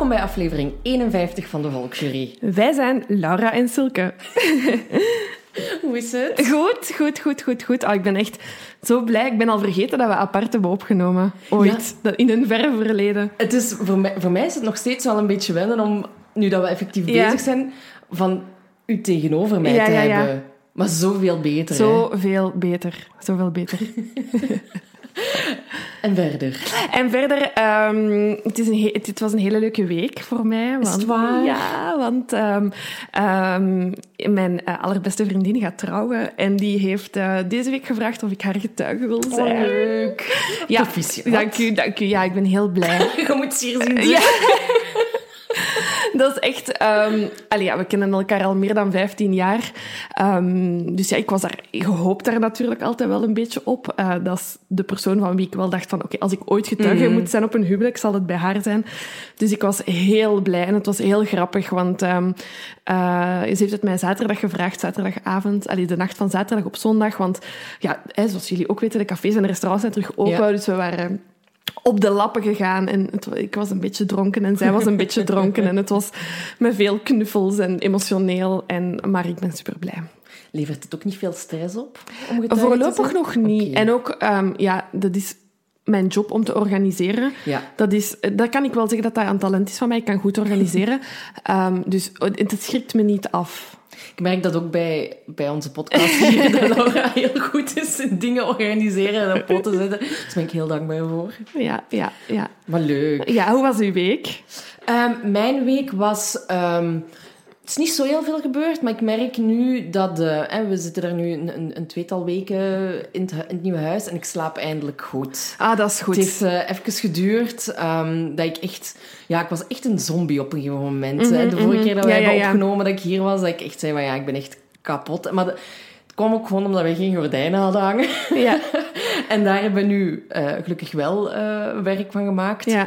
Welkom bij aflevering 51 van de Volksjury. Wij zijn Laura en Silke. Hoe is het? Goed, goed, goed, goed, goed. Oh, ik ben echt zo blij. Ik ben al vergeten dat we apart hebben opgenomen. Ooit. In een verre verleden. Het is, voor, mij, voor mij is het nog steeds wel een beetje wennen om, nu dat we effectief Ja. bezig zijn, van u tegenover mij Ja, te ja, ja. hebben. Maar zoveel beter, hè? Zoveel beter. Zoveel beter. En verder. En verder, ehm, het, is een he- het, was een hele leuke week voor mij. Want, het waar? Ja, want ehm, ehm, mijn eh, allerbeste vriendin gaat trouwen. En die heeft eh, deze week gevraagd of ik haar getuige wil zijn. Oh, leuk. Ja, Proficiat. dank u, dank u. Ja, ik ben heel blij. Je moet hier zien. Ja. Dat is echt... allee, ja, we kennen elkaar al meer dan 15 jaar. Ehm, dus ja, ik was daar... Ik hoop daar natuurlijk altijd wel een beetje op. Eh, dat is de persoon van wie ik wel dacht van... Oké, als ik ooit getuige Mhm. moet zijn op een huwelijk, zal het bij haar zijn. Dus ik was heel blij. En het was heel grappig, want... ehm, eh, ze heeft het mij zaterdag gevraagd, zaterdagavond. Allee, de nacht van zaterdag op zondag. Want ja, hè, zoals jullie ook weten, de cafés en de restaurants zijn terug open. Ja. Dus we waren op de lappen gegaan. En het, ik was een beetje dronken en zij was een beetje dronken. En het was met veel knuffels en emotioneel. En, maar ik ben super blij. Levert het ook niet veel stress op? Om Voorlopig nog niet. En ook, ehm, ja, dat is mijn job om te organiseren. Ja. Dat, is, dat kan ik wel zeggen dat dat een talent is van mij. Ik kan goed organiseren. Ehm, dus het, het schrikt me niet af. Ik merk dat ook bij, bij onze podcast hier, dat Laura heel goed is in dingen organiseren en op poten zetten. Daar ben ik heel dankbaar voor. Ja, ja, ja. Maar leuk. Ja, hoe was uw week? Ehm, mijn week was... ehm, is niet zo heel veel gebeurd, maar ik merk nu dat... we zitten daar nu een, een, een tweetal weken in het, hu- in het nieuwe huis en ik slaap eindelijk goed. Ah, dat is goed. Het heeft eh, even geduurd ehm, dat ik echt... Ja, ik was echt een zombie op een gegeven moment. hè. De vorige mhm. keer dat we Ja, ja, hebben ja. opgenomen, dat ik hier was, dat ik echt zei van ja, ik ben echt kapot. Maar de- het kwam ook gewoon omdat we geen gordijnen hadden hangen. Ja, En daar hebben we nu eh, gelukkig wel eh, werk van gemaakt. ja.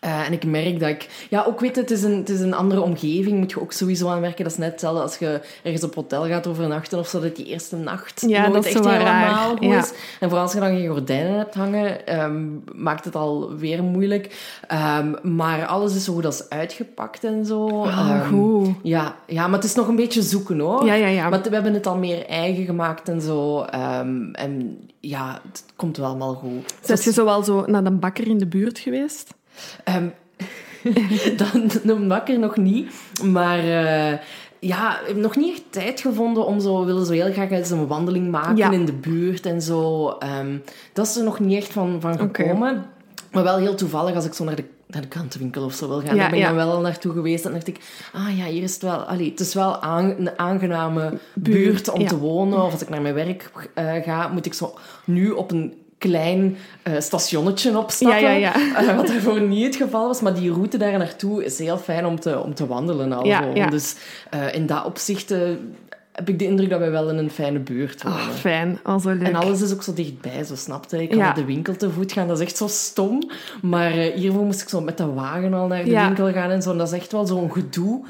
Eh, en ik merk dat ik... Ja, ook weet het is, een, het is een andere omgeving. Moet je ook sowieso aan werken. Dat is net hetzelfde als je ergens op hotel gaat overnachten of zo. Dat die eerste nacht Ja, dat is echt zo wel raar. helemaal goed Ja. is. En vooral als je dan geen gordijnen hebt hangen, ehm, maakt het alweer moeilijk. Ehm, maar alles is zo goed als uitgepakt en zo. Ah, Ehm, goed. Ja, ja, maar het is nog een beetje zoeken hoor. Ja, ja, ja. Maar we hebben het al meer eigen gemaakt en zo. En ja, het komt wel allemaal goed. Zet je zowel zo naar de bakker in de buurt geweest? Ehm dan een bakker nog niet. Maar eh, ja, ik heb nog niet echt tijd gevonden om zo... Willen zo heel graag eens een wandeling maken Ja. in de buurt en zo. Ehm, dat is er nog niet echt van, van gekomen. Maar wel heel toevallig als ik zo naar de, naar de krantenwinkel of zo wil gaan. Ja, daar ben ik ja. dan wel al naartoe geweest. En dacht ik, ah ja, hier is het wel... Allee, het is wel aan- een aangename buurt, Buurt, om te wonen. Of als ik naar mijn werk eh, ga, moet ik zo nu op een klein eh, stationnetje opstappen. Ja, ja, ja. Eh, wat daarvoor niet het geval was. Maar die route daar naartoe is heel fijn om te, om te wandelen. Al. Dus eh, in dat opzicht heb ik de indruk dat wij wel in een fijne buurt wonen. Oh, fijn. Al zo leuk. En alles is ook zo dichtbij, zo snapte. Ik kan Ja. naar de winkel te voet gaan, dat is echt zo stom. Maar hiervoor moest ik zo met de wagen al naar de Ja. winkel gaan en zo. En dat is echt wel zo'n gedoe.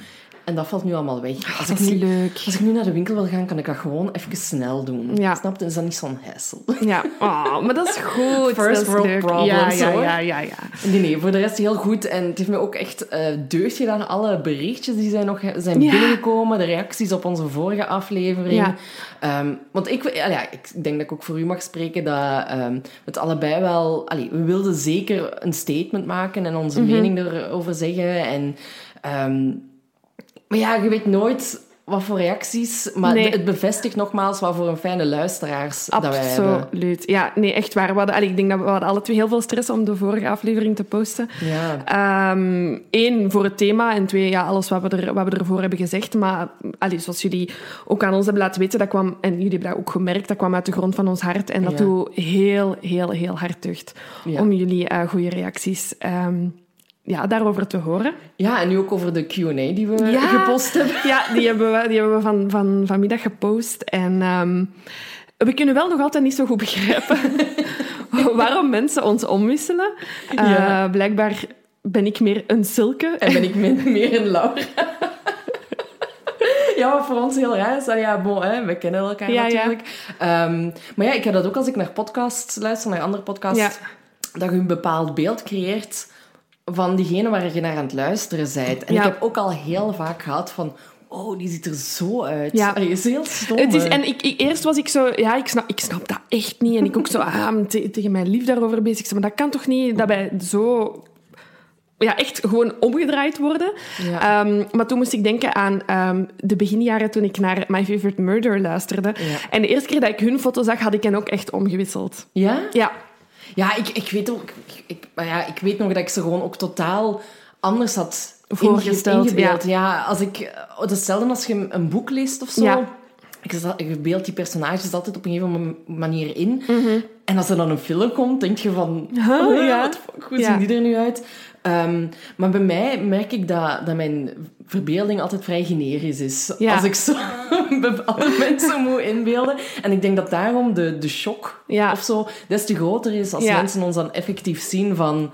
En dat valt nu allemaal weg. Als, dat ik is nu, leuk. als ik nu naar de winkel wil gaan, kan ik dat gewoon even snel doen. Ja. Snap je? Is dat niet zo'n hassel? Ja, oh, maar dat is goed. First is world leuk. problems, ja, ja, ja, ja, ja. Nee, nee, voor de rest heel goed. En het heeft me ook echt eh deugd gedaan. Alle berichtjes die zijn nog zijn Ja. binnengekomen. De reacties op onze vorige aflevering. Ja. Ehm, want ik, ja, ja, ik denk dat ik ook voor u mag spreken dat ehm, we het allebei wel... Allee, we wilden zeker een statement maken en onze Mhm. mening erover zeggen. En, ehm, maar ja, je weet nooit wat voor reacties. Maar Nee. het bevestigt nogmaals wat voor een fijne luisteraars dat wij hebben. Absoluut. Ja, nee, echt waar. We hadden, allee, ik denk dat we, we hadden alle twee heel veel stress om de vorige aflevering te posten. Ja. Eén, voor het thema. En twee, ja, alles wat we, er, wat we ervoor hebben gezegd. Maar allee, zoals jullie ook aan ons hebben laten weten, dat kwam, en jullie hebben dat ook gemerkt, dat kwam uit de grond van ons hart. En dat Ja. doet heel, heel, heel hard deugd Ja. om jullie eh goede reacties ehm, ja, daarover te horen. ja, en nu ook over de Q&A die we Ja. gepost hebben. Ja, die hebben we, die hebben we van, van, vanmiddag gepost. En ehm, we kunnen wel nog altijd niet zo goed begrijpen waarom mensen ons omwisselen. Eh, Ja. Blijkbaar ben ik meer een Silke. En ben ik meer een Laura. Ja, wat voor ons heel raar is. Ah, ja, bon, hè, we kennen elkaar Ja, ja. natuurlijk. Ehm, maar ja, ik heb dat ook als ik naar podcasts luister, naar andere podcasts, dat je een bepaald beeld creëert van diegene waar je naar aan het luisteren bent. En Ja. ik heb ook al heel vaak gehad van... Oh, die ziet er zo uit. Ja. Allee, is heel stom. Het is, en ik, ik- eerst was ik zo, ja, ik snap, ik snap dat echt niet. En ik ook zo ah, te- tegen mijn lief daarover bezig. Zei, Maar dat kan toch niet dat wij zo ja, echt gewoon omgedraaid worden. Ja. Ehm, maar toen moest ik denken aan ehm, de beginjaren toen ik naar My Favorite Murder luisterde. Ja. En de eerste keer dat ik hun foto zag, had ik hen ook echt omgewisseld. Ja? Ja, Ja, ik, ik weet ook... Ik, ja, ik weet nog dat ik ze gewoon ook totaal anders had Voorgesteld, inge- ingebeeld. Ja. als ik... oh, Dat is hetzelfde als je een boek leest of zo. Ja. Ik, beeld die personages altijd op een gegeven manier in. Mhm. En als er dan een film komt, denk je van... Huh, "Oh, ja. fuck, hoe Ja. zien die er nu uit? Ehm, maar bij mij merk ik dat, dat mijn verbeelding altijd vrij generisch is. Ja. Als ik zo bepaalde mensen moet inbeelden. En ik denk dat daarom de, de shock Ja. of zo des te groter is als Ja. mensen ons dan effectief zien van...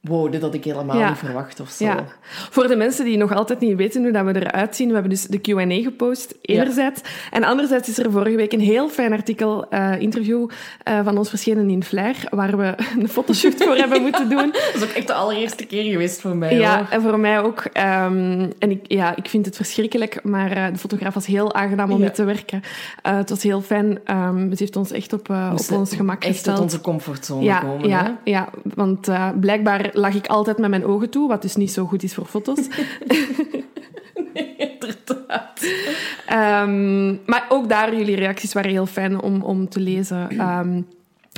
Wow, dit had ik helemaal Ja. niet verwacht of zo. Ja. Voor de mensen die nog altijd niet weten hoe dat we eruit zien, we hebben dus de Q&A gepost, enerzijds. En anderzijds is er vorige week een heel fijn artikel, eh, interview eh, van ons verschenen in Flair, waar we een fotoshoot voor hebben moeten doen. Dat is ook echt de allereerste keer geweest voor mij. Ja, hoor. en voor mij ook. Ehm, en ik, ja, ik vind het verschrikkelijk, maar eh, de fotograaf was heel aangenaam om mee te werken. Het was heel fijn. Ehm, ze heeft ons echt op, op ons gemak Echt gesteld. uit onze comfortzone ja, komen. ja, hè? ja, want blijkbaar lag ik altijd met mijn ogen toe, wat dus niet zo goed is voor foto's. Inderdaad. Ehm, maar ook daar, jullie reacties waren heel fijn om, om te lezen. Ehm,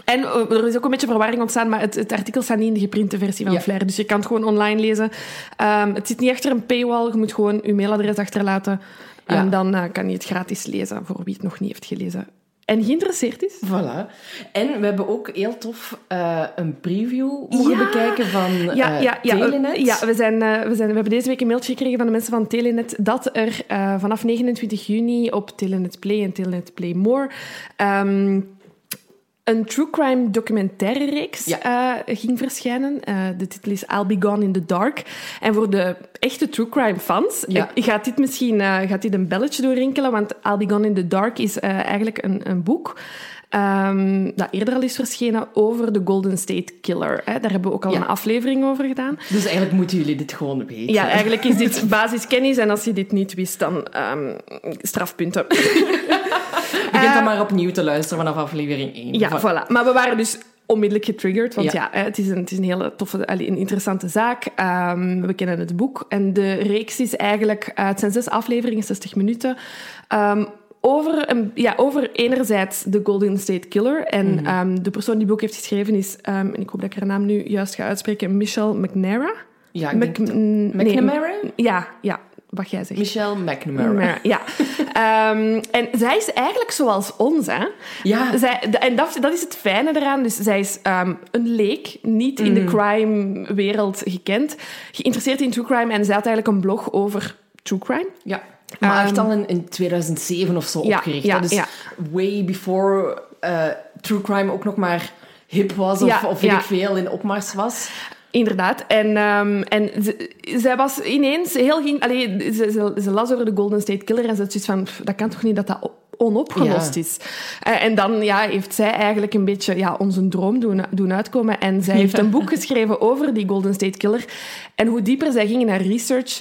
en eh, er is ook een beetje verwarring ontstaan, maar het, het artikel staat niet in de geprinte versie van Ja. Flair. Dus je kan het gewoon online lezen. Ehm, het zit niet achter een paywall. Je moet gewoon je mailadres achterlaten. Ja. En dan eh, kan je het gratis lezen, voor wie het nog niet heeft gelezen. En geïnteresseerd is. Voilà. En we hebben ook heel tof eh, een preview mogen Ja. bekijken van Ja, eh, ja, ja, Telenet. ja we, zijn, eh, we, zijn, we hebben deze week een mailtje gekregen van de mensen van Telenet dat er vanaf 29 juni op Telenet Play en Telenet Play More ehm, een true crime documentaire reeks Ja. eh, ging verschijnen. Eh, de titel is I'll Be Gone in the Dark. En voor de echte true crime fans Ja. eh, gaat dit misschien gaat dit een belletje doorrinkelen, want I'll Be Gone in the Dark is eigenlijk een, een boek ehm, dat eerder al is verschenen over de Golden State Killer. Hè. Daar hebben we ook al Ja. een aflevering over gedaan. Dus eigenlijk moeten jullie dit gewoon weten. Ja, eigenlijk is dit basiskennis en als je dit niet wist, dan ehm, strafpunten. Begint dan maar opnieuw te luisteren vanaf aflevering 1. Ja, voilà. Maar we waren dus onmiddellijk getriggerd, want Ja. het, is een, het is een hele toffe, een interessante zaak. Ehm, we kennen het boek en de reeks is eigenlijk, het zijn zes afleveringen, 60 minuten. Ehm, over, een, ja, over enerzijds de Golden State Killer. En Mhm. ehm, de persoon die het boek heeft geschreven is, en ik hoop dat ik haar naam nu juist ga uitspreken, Michelle McNamara. Ja, ik denk Mc- nee, McNamara? ja, ja, wat jij zegt. Michelle McNamara. Ja. Ehm, en zij is eigenlijk zoals ons, hè. Ja. Zij, en dat, dat is het fijne eraan. Dus zij is ehm, een leek, niet in de Mhm. crime-wereld gekend. Geïnteresseerd in true crime. En zij had eigenlijk een blog over true crime. Ja. Maar echt Ehm, al in, in 2007 of zo ja, opgericht. ja? Dus ja. way before eh, true crime ook nog maar hip was of, Ja, of weet ja. ik veel in opmars was. Inderdaad. En, ehm, en ze- zij was ineens heel... Geen, allee, ze, ze, ze las over de Golden State Killer en ze had zoiets van... "Pff, Dat kan toch niet dat dat onopgelost Ja. is? Eh, en dan ja, heeft zij eigenlijk een beetje ja, onze droom doen, doen uitkomen. En zij heeft een boek geschreven over die Golden State Killer. En hoe dieper zij ging in haar research...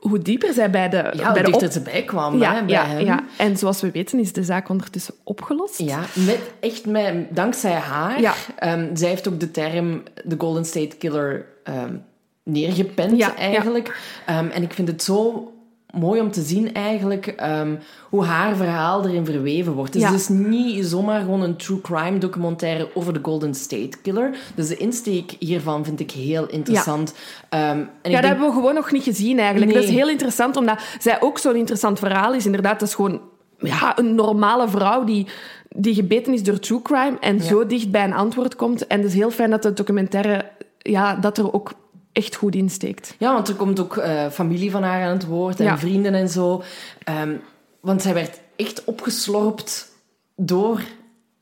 Hoe dieper zij bij de, Ja, bij hoe de dichter ze bij kwam ja, hè, bij ja, hem. ja. En zoals we weten is de zaak ondertussen opgelost. Ja, met, echt met, dankzij haar. Ja. Ehm, zij heeft ook de term de Golden State Killer ehm, neergepend eigenlijk. Ehm, en ik vind het zo mooi om te zien eigenlijk ehm, hoe haar verhaal erin verweven wordt. Dus Ja. het is niet zomaar gewoon een true crime documentaire over de Golden State Killer. Dus de insteek hiervan vind ik heel interessant. Ehm, en ik Ja, dat denk- hebben we gewoon nog niet gezien eigenlijk. Nee. Dat is heel interessant, omdat zij ook zo'n interessant verhaal is. Inderdaad, dat is gewoon ja, een normale vrouw die, die gebeten is door true crime en zo dicht bij een antwoord komt. En het is heel fijn dat de documentaire ja, dat er ook echt goed in steekt. Ja, want er komt ook eh, familie van haar aan het woord en Ja. vrienden en zo. Ehm, want zij werd echt opgeslorpt door,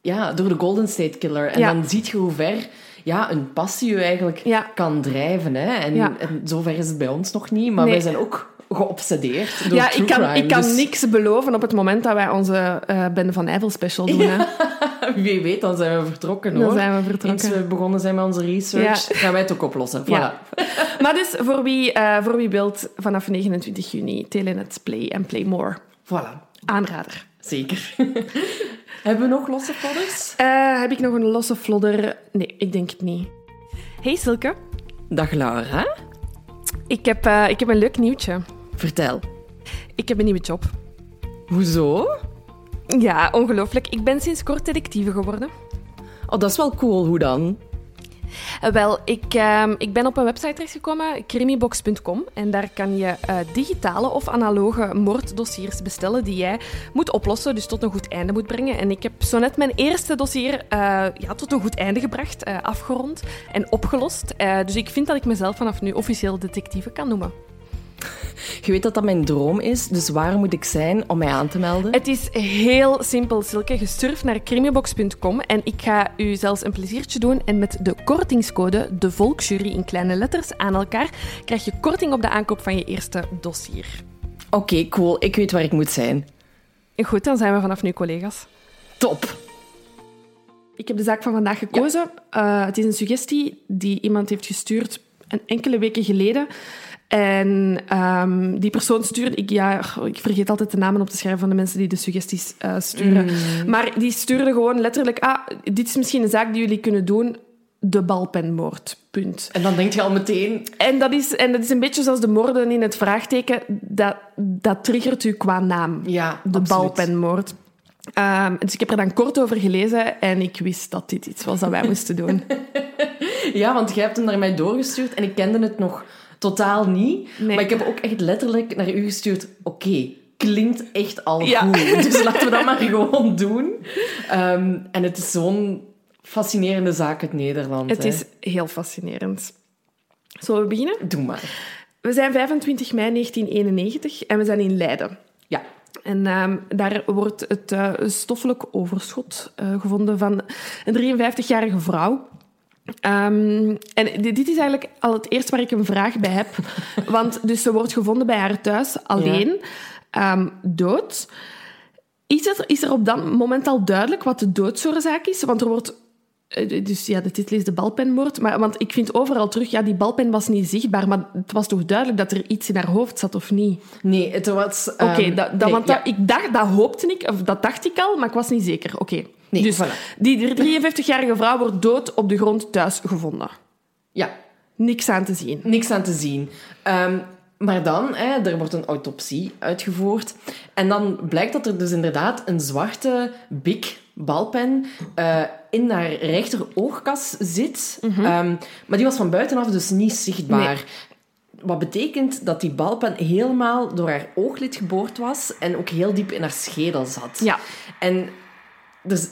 ja, door de Golden State Killer. En Ja. dan zie je hoe ver ja, een passie je eigenlijk Ja. kan drijven. Hè? En, en zover is het bij ons nog niet. Maar Nee. wij zijn ook geobsedeerd door Ja, true ik kan, crime. ik kan dus niks beloven op het moment dat wij onze eh Bende van Nijvel special doen. Hè. Wie weet, dan zijn we vertrokken hoor. Dan zijn we vertrokken. Eens we begonnen zijn met onze research, gaan wij het ook oplossen. Voilà. Ja. Maar dus, voor wie, eh, voor wie wilt, vanaf 29 juni, Telenet Play en Play More. Voilà. Aanrader. Zeker. Hebben we nog losse folders? Eh, heb ik nog een losse flodder? Nee, ik denk het niet. Hey Silke, Dag Laura. ik heb, eh, ik heb een leuk nieuwtje. Vertel. Ik heb een nieuwe job. Hoezo? Ja, ongelooflijk. Ik ben sinds kort detectieve geworden. Oh, dat is wel cool. Hoe dan? Eh, wel, ik, ehm, ik ben op een website terechtgekomen, crimibox.com. En daar kan je eh, digitale of analoge moorddossiers bestellen die jij moet oplossen, dus tot een goed einde moet brengen. En ik heb zo net mijn eerste dossier eh, ja, tot een goed einde gebracht, afgerond en opgelost. Dus ik vind dat ik mezelf vanaf nu officieel detectieve kan noemen. Je weet dat dat mijn droom is, dus waar moet ik zijn om mij aan te melden? Het is heel simpel, Silke. Je surft naar crimibox.com en ik ga u zelfs een pleziertje doen. En met de kortingscode, de Volksjury in kleine letters aan elkaar, krijg je korting op de aankoop van je eerste dossier. Oké, cool. Ik weet waar ik moet zijn. Goed, dan zijn we vanaf nu collega's. Top. Ik heb de zaak van vandaag gekozen. Eh, het is een suggestie die iemand heeft gestuurd een enkele weken geleden. En ehm, die persoon stuurde... Ik, ja, ik vergeet altijd de namen op te schrijven van de mensen die de suggesties eh, sturen. Maar die stuurde gewoon letterlijk... Ah, dit is misschien een zaak die jullie kunnen doen. De balpenmoord. Punt. En dan denk je al meteen... En dat, is, en dat is een beetje zoals de moorden in het vraagteken. Dat, dat triggert u qua naam. Ja, De absoluut. balpenmoord. Ehm, dus ik heb er dan kort over gelezen en ik wist dat dit iets was dat wij moesten doen. Ja, want jij hebt hem naar mij doorgestuurd en ik kende het nog totaal niet. Nee. Maar ik heb ook echt letterlijk naar u gestuurd. Oké, klinkt echt al Ja. goed. Dus laten we dat maar gewoon doen. Ehm, en het is zo'n fascinerende zaak uit Nederland. Het hè. is heel fascinerend. Zullen we beginnen? Doe maar. We zijn 25 mei 1991 en we zijn in Leiden. Ja. En ehm, daar wordt het eh, stoffelijk overschot eh, gevonden van een 53-jarige vrouw. Ehm, en di- dit is eigenlijk al het eerste waar ik een vraag bij heb. Want dus ze wordt gevonden bij haar thuis, alleen, ehm, dood. Is, het, is er op dat moment al duidelijk wat de doodsoorzaak is? Want er wordt... eh, Dus ja, de titel is de balpenmoord. Maar, want ik vind overal terug, ja, die balpen was niet zichtbaar, maar het was toch duidelijk dat er iets in haar hoofd zat, of niet? Nee, het was... Oké, ehm, nee, want ja. dat, ik dacht, dat hoopte ik, of dat dacht ik al, maar ik was niet zeker. Oké. Nee, dus voilà. die 53-jarige vrouw wordt dood op de grond thuis gevonden. Ja, Niks aan te zien. niks aan te zien. Ehm, maar dan, hè, er wordt een autopsie uitgevoerd. En dan blijkt dat er dus inderdaad een zwarte big balpen eh, in haar rechter oogkas zit. Ehm, maar die was van buitenaf dus niet zichtbaar. Wat betekent dat die balpen helemaal door haar ooglid geboord was en ook heel diep in haar schedel zat. Ja. En dus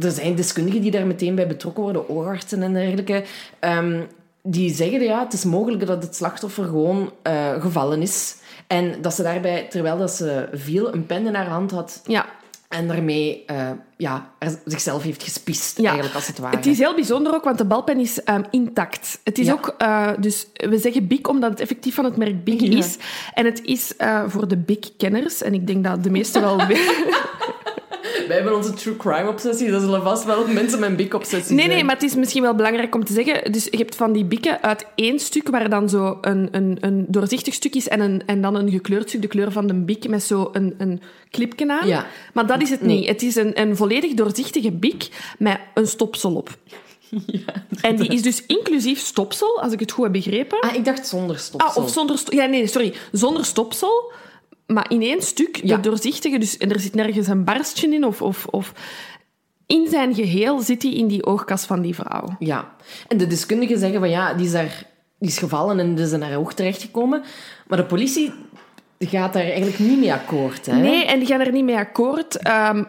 er, zijn deskundigen die daar meteen bij betrokken worden, oogartsen en dergelijke, ehm, die zeggen ja, het is mogelijk dat het slachtoffer gewoon eh, gevallen is. En dat ze daarbij, terwijl dat ze viel, een pen in haar hand had Ja. en daarmee eh, ja, zichzelf heeft gespiest, Ja. eigenlijk, als het ware. Het is heel bijzonder ook, want de balpen is ehm, intact. Het is Ja. ook, eh, dus we zeggen Bic omdat het effectief van het merk Bic Ja. is. En het is voor de Bic-kenners, en ik denk dat de meesten wel Wij hebben onze true crime obsessie, dat zullen vast wel mensen met een big obsessie Nee, zijn. nee, maar het is misschien wel belangrijk om te zeggen. Dus je hebt van die bikken uit één stuk, waar dan zo een, een, een doorzichtig stuk is en, een, en dan een gekleurd stuk, de kleur van de bik, met zo een, een clipje aan. Ja. Maar dat is het Nee. niet. Het is een, een volledig doorzichtige bik met een stopsel op. en die is dus inclusief stopsel, als ik het goed heb begrepen. Ah, ik dacht zonder stopsel. Ah, of zonder... Ja, nee, sorry. Zonder stopsel, maar in één stuk, Ja. de doorzichtige. Dus, en er zit nergens een barstje in of... of, of in zijn geheel zit hij in die oogkas van die vrouw. Ja. En de deskundigen zeggen van ja, die is, daar, die is gevallen en is in haar oog terechtgekomen. Maar de politie gaat daar eigenlijk niet mee akkoord. Hè? Nee, en die gaan er niet mee akkoord. Ehm,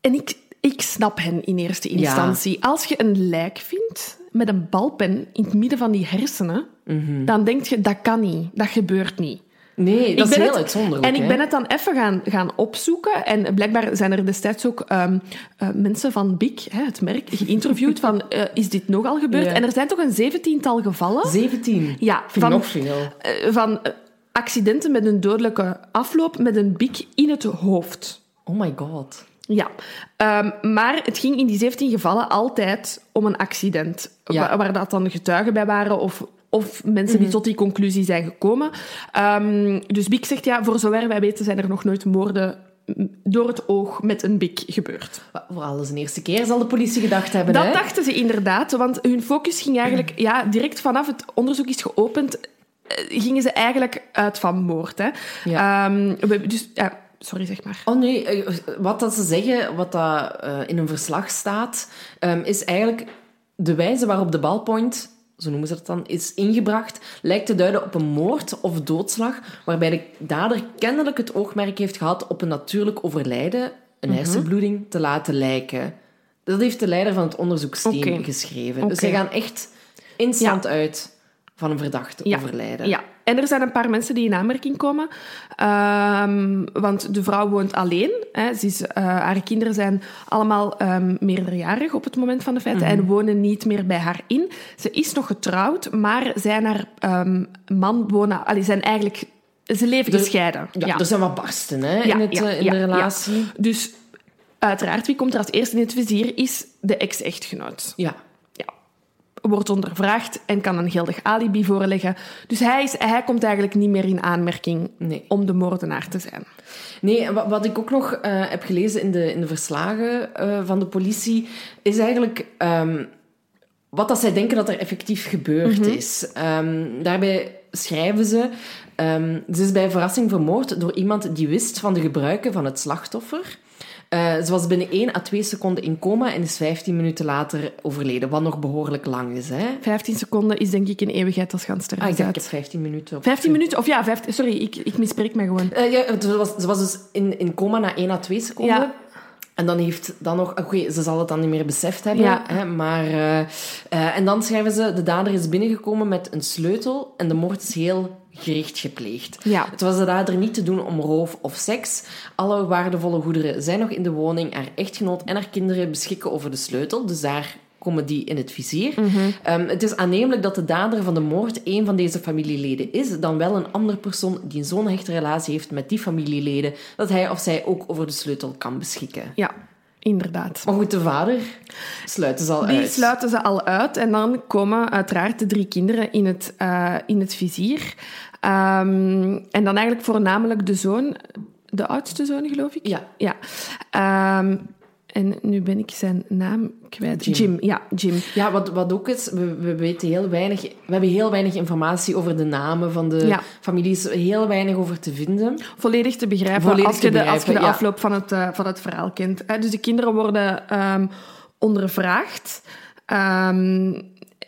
en ik, ik snap hen in eerste instantie. Als je een lijk vindt met een balpen in het midden van die hersenen, dan denk je, dat kan niet. Dat gebeurt niet. Nee, dat Ik is heel het- uitzonderlijk. En ik hè? ben het dan even gaan, gaan opzoeken. En blijkbaar zijn er destijds ook eh, mensen van BIC, hè, het merk, geïnterviewd van, eh, is dit nogal gebeurd? Ja. En er zijn toch een zeventiental gevallen 17. Ja, Vind van- ik nog veel. eh, van accidenten met een dodelijke afloop met een bik in het hoofd. Oh my god. Ja, Ehm, maar het ging in die 17 gevallen altijd om een accident. Ja. Waar, waar dat dan getuigen bij waren of, of mensen Mhm. die tot die conclusie zijn gekomen. Ehm, dus Biek zegt, ja, voor zover wij weten zijn er nog nooit moorden door het oog met een bik gebeurd. Vooral eens een eerste keer zal de politie gedacht hebben, Dat hè? dachten ze inderdaad, want hun focus ging eigenlijk... Ja, direct vanaf het onderzoek is geopend, eh, gingen ze eigenlijk uit van moord. Hè. Ja. Ehm, we- dus, ja, sorry, zeg maar. Oh nee, eh, wat dat ze zeggen, wat dat eh, in een verslag staat, ehm, is eigenlijk de wijze waarop de ballpoint, zo noemen ze dat dan, is ingebracht, lijkt te duiden op een moord of doodslag, waarbij de dader kennelijk het oogmerk heeft gehad op een natuurlijk overlijden, een hersenbloeding, te laten lijken. Dat heeft de leider van het onderzoeksteam geschreven. Dus zij gaan echt instant uit van een verdachte Ja. overlijden. Ja, en er zijn een paar mensen die in aanmerking komen. Ehm, want de vrouw woont alleen. Hè. Ze is, eh, haar kinderen zijn allemaal ehm, meerderjarig op het moment van de feiten Mhm. en wonen niet meer bij haar in. Ze is nog getrouwd, maar zij en haar ehm, man wonen... Allee, zijn eigenlijk... Ze leven gescheiden. Ja, er zijn wat barsten hè, Ja, in, het, ja, eh, in ja, de ja. relatie. Dus uiteraard, wie komt er als eerste in het vizier, is de ex-echtgenoot. Ja. Wordt ondervraagd en kan een geldig alibi voorleggen. Dus hij, is, hij komt eigenlijk niet meer in aanmerking Nee. om de moordenaar te zijn. Nee, wat, wat ik ook nog eh, heb gelezen in de, in de verslagen eh, van de politie, is eigenlijk ehm, wat dat zij denken dat er effectief gebeurd is. Ehm, daarbij schrijven ze, ehm, ze is bij verrassing vermoord door iemand die wist van de gebruiken van het slachtoffer. Eh, ze was binnen 1 à 2 seconden in coma en is 15 minuten later overleden, wat nog behoorlijk lang is. Hè? 15 seconden is denk ik een eeuwigheid als ganster. Ah, ik dacht, ik heb 15 minuten. Op 15 minuten? Of ja, 15, sorry, ik, ik mispreek me gewoon. Eh, ja, ze was, ze was dus in, in coma na 1 à 2 seconden. Ja. En dan heeft dan nog... Oké, ze zal het dan niet meer beseft hebben. Ja. Hè, maar... eh, eh, en dan schrijven ze... De dader is binnengekomen met een sleutel en de moord is heel gericht gepleegd. Ja. Het was de dader niet te doen om roof of seks. Alle waardevolle goederen zijn nog in de woning. Haar echtgenoot en haar kinderen beschikken over de sleutel. Dus daar komen die in het vizier. Ehm, het is aannemelijk dat de dader van de moord een van deze familieleden is, dan wel een andere persoon die zo'n hechte relatie heeft met die familieleden, dat hij of zij ook over de sleutel kan beschikken. Ja, inderdaad. Maar goed, de vader sluiten ze al Die uit. sluiten ze al uit en dan komen uiteraard de drie kinderen in het, eh, in het vizier. Ehm, en dan eigenlijk voornamelijk de zoon, de oudste zoon geloof ik. Ja. Ja. Ehm, en nu ben ik zijn naam kwijt. Jim. ja, Jim. Ja, wat, wat ook is, we, we weten heel weinig... We hebben heel weinig informatie over de namen van de Ja. families. Heel weinig over te vinden. Volledig te begrijpen Volledig als, te je de, als je de begrijpen, ja. afloop van het, eh, van het verhaal kent. Eh, dus de kinderen worden ehm, ondervraagd. Ehm,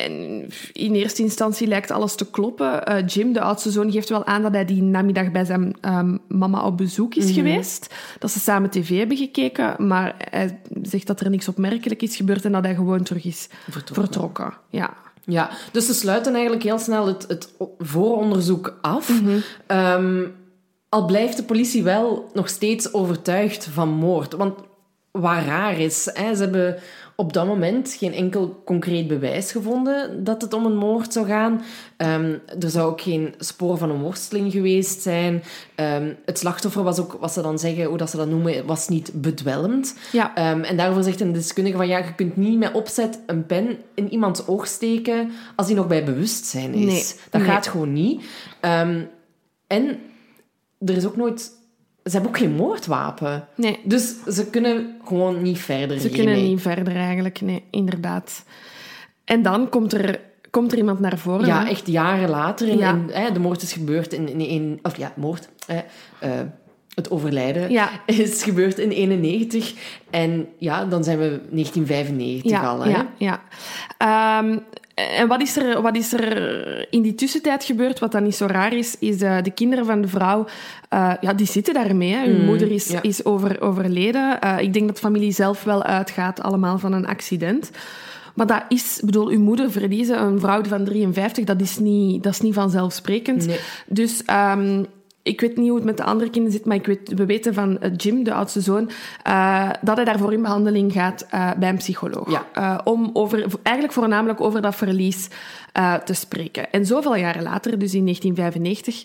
en in eerste instantie lijkt alles te kloppen. Eh, Jim, de oudste zoon, geeft wel aan dat hij die namiddag bij zijn ehm, mama op bezoek is geweest. Dat ze samen tv hebben gekeken. Maar hij zegt dat er niks opmerkelijk is gebeurd en dat hij gewoon terug is Vertrokken. vertrokken. Ja. Ja, dus ze sluiten eigenlijk heel snel het, het vooronderzoek af. Mhm. Ehm, al blijft de politie wel nog steeds overtuigd van moord. Want wat raar is, hè, ze hebben op dat moment geen enkel concreet bewijs gevonden dat het om een moord zou gaan. Ehm, er zou ook geen spoor van een worsteling geweest zijn. Ehm, het slachtoffer was ook, wat ze dan zeggen, hoe dat ze dat noemen, was niet bedwelmd. Ja. Ehm, en daarvoor zegt een deskundige van ja, je kunt niet met opzet een pen in iemands oog steken als hij nog bij bewustzijn is. Nee, dat nee. gaat gewoon niet. En er is ook nooit... Ze hebben ook geen moordwapen. Nee. Dus ze kunnen gewoon niet verder Ze kunnen niet verder eigenlijk, nee, inderdaad. En dan komt er, komt er iemand naar voren. Ja, hè? echt jaren later. In, Ja. in- hè, de moord is gebeurd in... in, in of ja, moord. Hè, eh, het overlijden Ja. is gebeurd in 91. En ja, dan zijn we 1995 ja, al. Hè? Ja, ja. Ehm, en wat is, er, wat is er in die tussentijd gebeurd? Wat dan niet zo raar is, is eh, de kinderen van de vrouw, eh, ja, die zitten daarmee. Hè. Hun moeder is, ja. is over, overleden. Eh, ik denk dat de familie zelf wel uitgaat, allemaal van een accident. Maar dat is, ik bedoel, uw moeder verliezen, een vrouw van 53, dat is niet, dat is niet vanzelfsprekend. Nee. Dus ehm, ik weet niet hoe het met de andere kinderen zit, maar ik weet, we weten van eh, Jim, de oudste zoon, eh, dat hij daarvoor in behandeling gaat eh, bij een psycholoog. Ja. Om over, eigenlijk voornamelijk over dat verlies te spreken. En zoveel jaren later, dus in 1995,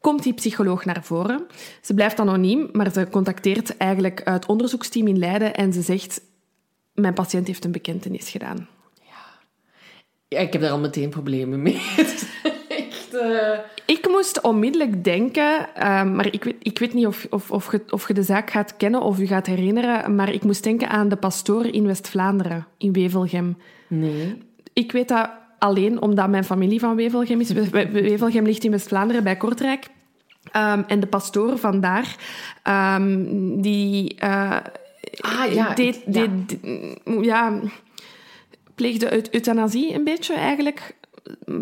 komt die psycholoog naar voren. Ze blijft anoniem, maar ze contacteert eigenlijk het onderzoeksteam in Leiden en ze zegt: Mijn patiënt heeft een bekentenis gedaan. Ja, ik heb daar al meteen problemen mee. Eh, Ik moest onmiddellijk denken, ehm, maar ik weet, ik weet niet of, of, of, je, of je de zaak gaat kennen of je gaat herinneren, maar ik moest denken aan de pastoor in West-Vlaanderen, in Wevelgem. Nee. Ik weet dat alleen omdat mijn familie van Wevelgem is. We- we- Wevelgem ligt in West-Vlaanderen bij Kortrijk. Ehm, en de pastoor vandaar, ehm, die, eh, Ah, ja. deed, ja. deed- deed- ja, pleegde eut- euthanasie een beetje eigenlijk,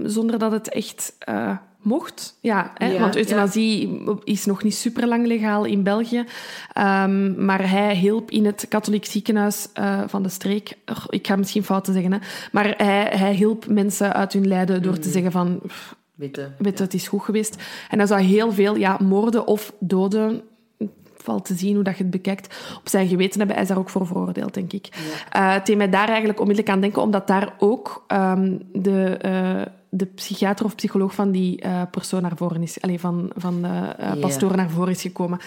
zonder dat het echt eh, mocht. Ja, hè? Ja, want euthanasie is nog niet super lang legaal in België. Ehm, maar hij hielp in het katholiek ziekenhuis eh, van de streek. Ik ga misschien fouten zeggen, hè? maar hij, hij hielp mensen uit hun lijden door te Mm. zeggen van... pff, Witte. het is goed geweest. En hij zou heel veel ja, moorden of doden, valt te zien hoe dat je het bekijkt, op zijn geweten hebben. Hij is daar ook voor veroordeeld, denk ik. Eh, het deed mij daar eigenlijk onmiddellijk aan denken, omdat daar ook ehm, de, eh, de psychiater of psycholoog van die eh, persoon naar voren is. Allee, van, van de Ja. pastoor naar voren is gekomen.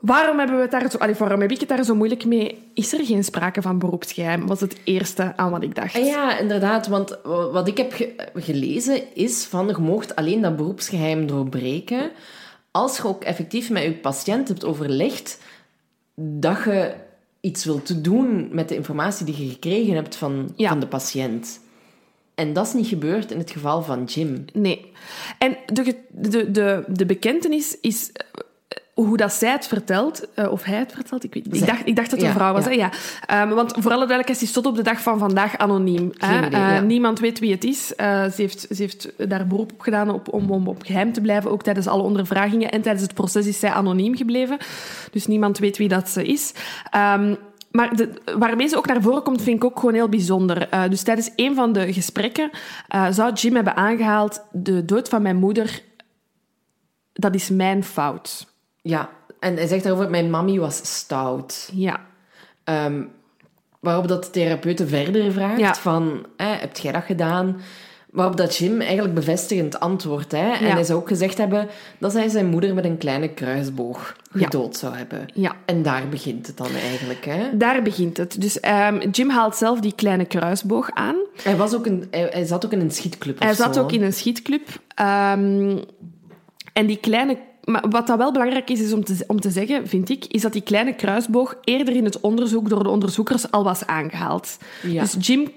Waarom hebben we het daar zo... Allee, waarom heb ik het daar zo moeilijk mee? Is er geen sprake van beroepsgeheim? Was het eerste aan wat ik dacht. Ah ja, inderdaad. Want wa- wat ik heb ge- gelezen is van je moogt alleen dat beroepsgeheim doorbreken als je ook effectief met je patiënt hebt overlegd dat je iets wilt doen met de informatie die je gekregen hebt van, Ja. van de patiënt. En dat is niet gebeurd in het geval van Jim. Nee. En de, de, de, de bekentenis is hoe dat zij het vertelt, eh, of hij het vertelt, ik, weet, ik, dacht, ik dacht dat het een vrouw was. ja. Hè? Ja. Ehm, want voor alle duidelijkheid, is tot op de dag van vandaag anoniem. hè. Geen idee, Eh, ja. Niemand weet wie het is. Eh, ze, heeft, ze heeft daar beroep op gedaan op, om, om op geheim te blijven, ook tijdens alle ondervragingen. En tijdens het proces is zij anoniem gebleven. Dus niemand weet wie dat ze is. Ehm, maar de, waarmee ze ook naar voren komt, vind ik ook gewoon heel bijzonder. Dus tijdens een van de gesprekken zou Jim hebben aangehaald... De dood van mijn moeder, dat is mijn fout. Ja, en hij zegt daarover, mijn mammy was stout. Ja. Ehm, waarop dat de therapeute verder vraagt Ja. van, heb jij dat gedaan? Waarop dat Jim eigenlijk bevestigend antwoordt. Hè? En Ja. hij zou ook gezegd hebben dat hij zijn moeder met een kleine kruisboog Ja. gedood zou hebben. Ja. En daar begint het dan eigenlijk. Hè? Daar begint het. Dus ehm, Jim haalt zelf die kleine kruisboog aan. Hij, was ook een, hij, hij zat ook in een schietclub Hij zat zo. ook in een schietclub. Ehm, en die kleine... Maar wat dat wel belangrijk is, is om te, om te zeggen, vind ik, is dat die kleine kruisboog eerder in het onderzoek door de onderzoekers al was aangehaald. Ja. Dus Jim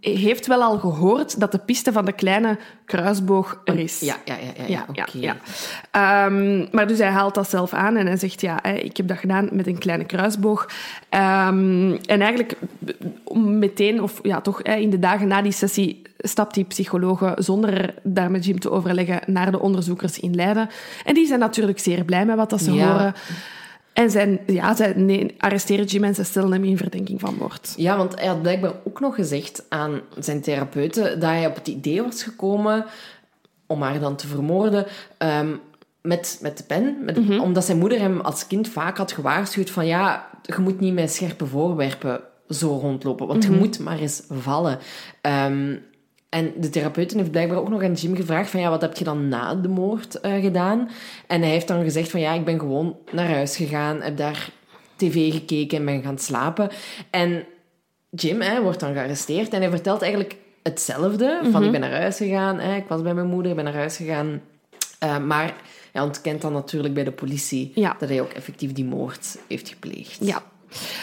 heeft wel al gehoord dat de piste van de kleine kruisboog er is. Ja, ja, ja, ja, ja, oké. ja. Ehm, maar dus hij haalt dat zelf aan en hij zegt, ja, ik heb dat gedaan met een kleine kruisboog. Ehm, en eigenlijk meteen, of ja, toch in de dagen na die sessie, stapt die psycholoog zonder daar met Jim te overleggen naar de onderzoekers in Leiden. En die zijn natuurlijk zeer blij met wat dat ze horen. En zij, ja, zij nee, arresteren Jim en ze stellen hem in verdenking van moord. Ja, want hij had blijkbaar ook nog gezegd aan zijn therapeute dat hij op het idee was gekomen om haar dan te vermoorden ehm, met, met de pen. Met, Mhm. Omdat zijn moeder hem als kind vaak had gewaarschuwd van ja, je moet niet met scherpe voorwerpen zo rondlopen, want Mhm. je moet maar eens vallen. Ehm, en de therapeute heeft blijkbaar ook nog aan Jim gevraagd van ja, wat heb je dan na de moord eh, gedaan? En hij heeft dan gezegd van ja, ik ben gewoon naar huis gegaan, heb daar tv gekeken en ben gaan slapen. En Jim hè, wordt dan gearresteerd en hij vertelt eigenlijk hetzelfde. Van ik ben naar huis gegaan, hè, ik was bij mijn moeder, ik ben naar huis gegaan. Eh, maar hij ontkent dan natuurlijk bij de politie Ja. dat hij ook effectief die moord heeft gepleegd. Ja.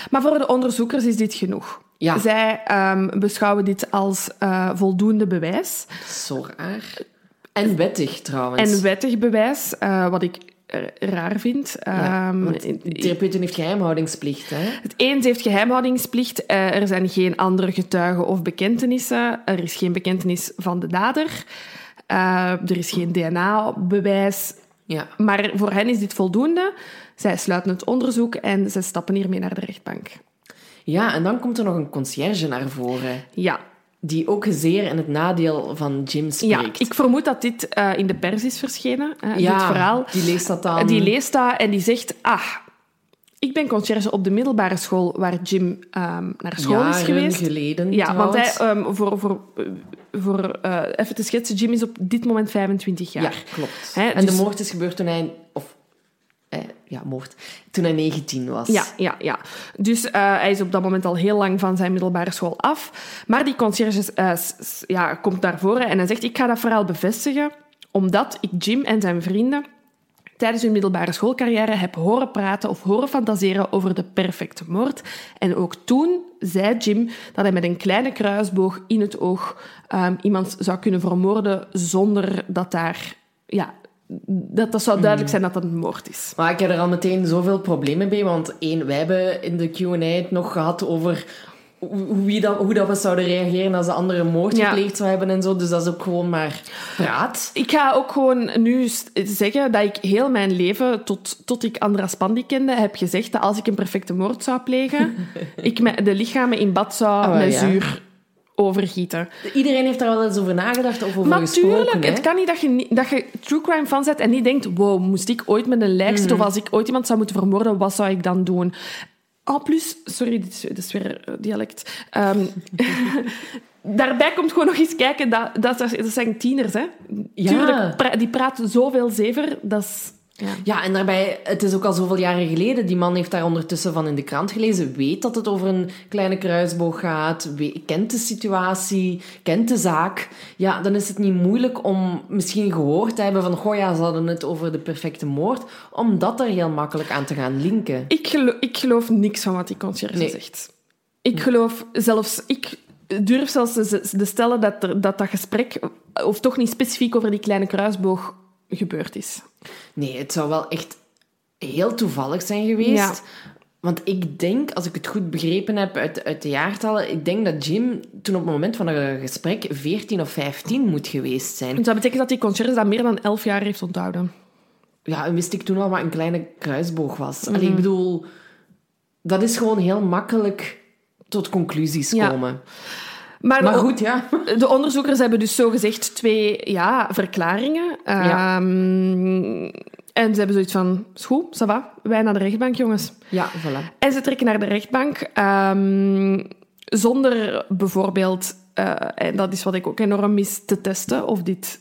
Maar voor de onderzoekers is dit genoeg. Ja. Zij ehm, beschouwen dit als eh, voldoende bewijs. Zo raar. En wettig trouwens. En wettig bewijs, eh, wat ik raar vind. Ja, Ehm, heeft geheimhoudingsplicht, hè? het eens heeft geheimhoudingsplicht. eh, er zijn geen andere getuigen of bekentenissen. Er is geen bekentenis van de dader. Er is geen DNA-bewijs. Ja. Maar voor hen is dit voldoende. Zij sluiten het onderzoek en ze stappen hiermee naar de rechtbank. Ja, en dan komt er nog een conciërge naar voren, Ja, die ook zeer in het nadeel van Jim ja spreekt. ik vermoed dat dit eh, in de pers is verschenen, hè, Ja, dit verhaal. die leest dat dan. Die leest dat en die zegt, ah, ik ben conciërge op de middelbare school waar Jim ehm, naar school is Jaren geweest. geleden Ja, want hij, ehm, voor, voor, eh, voor eh, even te schetsen, Jim is op dit moment 25 jaar. Ja, klopt. Hè, en dus- de moord is gebeurd toen hij... Of, eh, ja, moord. Toen hij 19 was. Ja, ja, ja. Dus eh, hij is op dat moment al heel lang van zijn middelbare school af. Maar die conciërge eh, ja, komt naar voren en hij zegt: Ik ga dat verhaal bevestigen, omdat ik Jim en zijn vrienden tijdens hun middelbare schoolcarrière heb horen praten of horen fantaseren over de perfecte moord. En ook toen zei Jim dat hij met een kleine kruisboog in het oog ehm, iemand zou kunnen vermoorden zonder dat daar... Ja, dat, dat zou duidelijk zijn dat dat een moord is. Maar ik heb er al meteen zoveel problemen bij, want één, wij hebben in de Q&A het nog gehad over hoe, wie dat, hoe dat we zouden reageren als de andere een moord Ja. gepleegd zou hebben en zo. Dus dat is ook gewoon maar praat. Ik ga ook gewoon nu zeggen dat ik heel mijn leven, tot, tot ik Andras Pandi kende, heb gezegd dat als ik een perfecte moord zou plegen, ik me, de lichamen in bad zou met ja. zuur overgieten. Iedereen heeft daar wel eens over nagedacht of over Natuurlijk, gesproken. hè. het kan niet dat je, dat je true crime fan bent en niet denkt, wow, moest ik ooit met een lijk zitten Mhm. of als ik ooit iemand zou moeten vermoorden, wat zou ik dan doen? En plus, sorry, dit is, dit is weer eh, dialect. Ehm, daarbij komt gewoon nog eens kijken, dat, dat, dat zijn tieners, hè. Ja. Tuurlijk, pra- die praten zoveel zever, dat is... Ja. Ja, en daarbij, het is ook al zoveel jaren geleden. Die man heeft daar ondertussen van in de krant gelezen. Weet dat het over een kleine kruisboog gaat. we- kent de situatie. Kent de zaak. Ja, dan is het niet moeilijk om misschien gehoord te hebben van... Goh ja, ze hadden het over de perfecte moord. Om dat er heel makkelijk aan te gaan linken. Ik, gelo- ik geloof niks van wat die conciërge Nee. zegt. Ik geloof zelfs... Ik durf zelfs te te stellen dat, er, dat dat gesprek, of toch niet specifiek over die kleine kruisboog, gebeurd is. Nee, het zou wel echt heel toevallig zijn geweest. Ja. Want ik denk, als ik het goed begrepen heb uit, uit de jaartallen... Ik denk dat Jim toen op het moment van een gesprek 14 of 15 moet geweest zijn. Dus dat betekent dat die conciërge dat meer dan elf jaar heeft onthouden. Ja, en wist ik toen al wat een kleine kruisboog was. Allee, Mhm. ik bedoel, dat is gewoon heel makkelijk tot conclusies Ja. komen. Maar, goed, ja. de onderzoekers hebben dus zogezegd twee ja, verklaringen. Ja. Ehm, en ze hebben zoiets van, is goed, ça va, wij naar de rechtbank, jongens. Ja, voilà. En ze trekken naar de rechtbank ehm, zonder bijvoorbeeld, eh, en dat is wat ik ook enorm mis, te testen of dit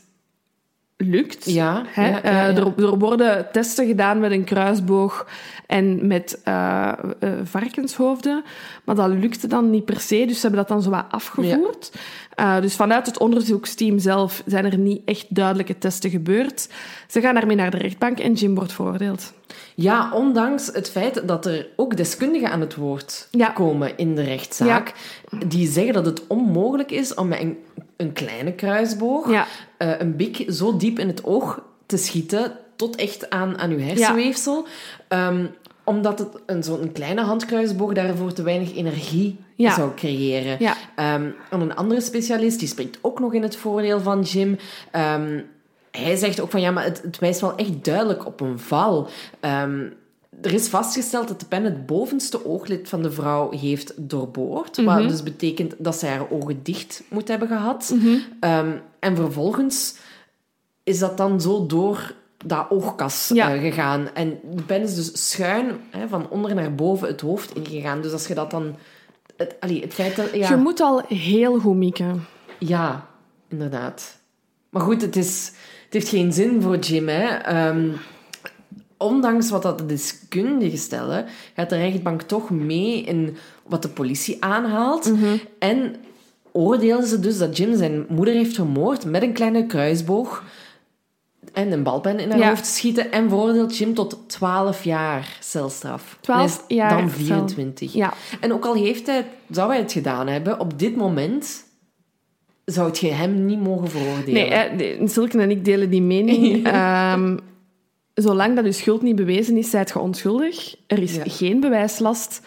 lukt. Ja, Hè? ja, ja, Eh, ja. er, er worden testen gedaan met een kruisboog en met eh, eh, varkenshoofden, maar dat lukte dan niet per se, dus ze hebben dat dan zo wat afgevoerd. Eh, dus vanuit het onderzoeksteam zelf zijn er niet echt duidelijke testen gebeurd. Ze gaan daarmee naar de rechtbank en Jim wordt veroordeeld. Ja, ondanks het feit dat er ook deskundigen aan het woord Ja. komen in de rechtszaak, die zeggen dat het onmogelijk is om met een, een kleine kruisboog Ja. eh, een bik zo diep in het oog te schieten, tot echt aan, aan uw hersenweefsel. Ehm, omdat het een, zo'n kleine handkruisboog daarvoor te weinig energie Ja. zou creëren. Ja. Ehm, en een andere specialist, die spreekt ook nog in het voordeel van Jim. Ehm, hij zegt ook van, ja, maar het, het wijst wel echt duidelijk op een val. Ehm, er is vastgesteld dat de pen het bovenste ooglid van de vrouw heeft doorboord. Mhm. Wat dus betekent dat zij haar ogen dicht moet hebben gehad. Mhm. En vervolgens is dat dan zo door dat oogkas Ja. eh, gegaan. En de pen is dus schuin, hè, van onder naar boven het hoofd ingegaan. Dus als je dat dan... Het, allee, het feit dat... Ja, Je moet al heel goed mikken. ja, inderdaad. Maar goed, het, is, het heeft geen zin voor Jim. Hè. Ehm, ondanks wat dat de deskundigen stellen, gaat de rechtbank toch mee in wat de politie aanhaalt. En oordeelden ze dus dat Jim zijn moeder heeft vermoord met een kleine kruisboog en een balpen in haar Ja. hoofd schieten en veroordeelt Jim tot 12 jaar celstraf. 12 En is jaar Dan cel. 24. Ja. En ook al heeft hij, zou hij het gedaan hebben, op dit moment zou je hem niet mogen veroordelen. Nee, Silke en ik delen die mening. Ehm, zolang dat je schuld niet bewezen is, zijt je onschuldig. Er is Ja. geen bewijslast.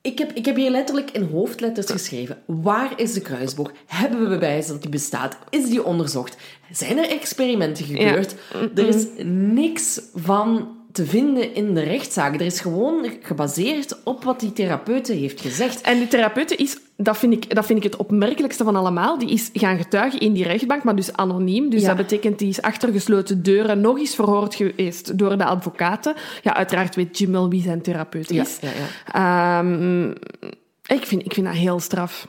Ik, heb, ik heb hier letterlijk in hoofdletters geschreven. Waar is de kruisboog? Hebben we bewijs dat die bestaat? Is die onderzocht? Zijn er experimenten gebeurd? Er is niks van te vinden in de rechtszaak. Er is gewoon gebaseerd op wat die therapeute heeft gezegd. En die therapeute is, dat vind, ik, dat vind ik het opmerkelijkste van allemaal, die is gaan getuigen in die rechtbank, maar dus anoniem. Dus Ja. dat betekent, die is achter gesloten deuren nog eens verhoord geweest door de advocaten. Ja, uiteraard weet Jim wel wie zijn therapeut is. ja, ja. Ehm, ik, vind, ik vind dat heel straf.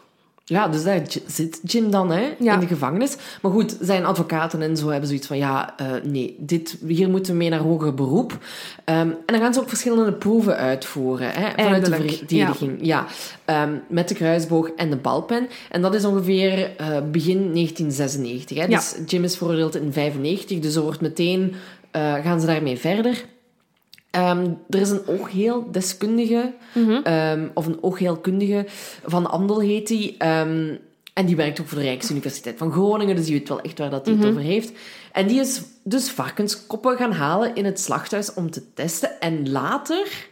Ja, dus daar zit Jim dan hè, Ja. in de gevangenis. Maar goed, zijn advocaten en zo hebben zoiets van... Ja, eh, nee, dit, hier moeten we mee naar hoger beroep. Ehm, en dan gaan ze ook verschillende proeven uitvoeren. Hè, vanuit de verdediging. Ja, Ehm, met de kruisboog en de balpen. En dat is ongeveer eh, begin 1996. Hè. Ja. Dus Jim is veroordeeld in 95. Dus er wordt meteen... eh, gaan ze daarmee verder. Ehm, er is een oogheeldeskundige, ehm, of een oogheelkundige, van Andel heet die. ehm, en die werkt ook voor de Rijksuniversiteit van Groningen, dus die weet wel echt waar dat hij het over heeft. En die is dus varkenskoppen gaan halen in het slachthuis om te testen. En later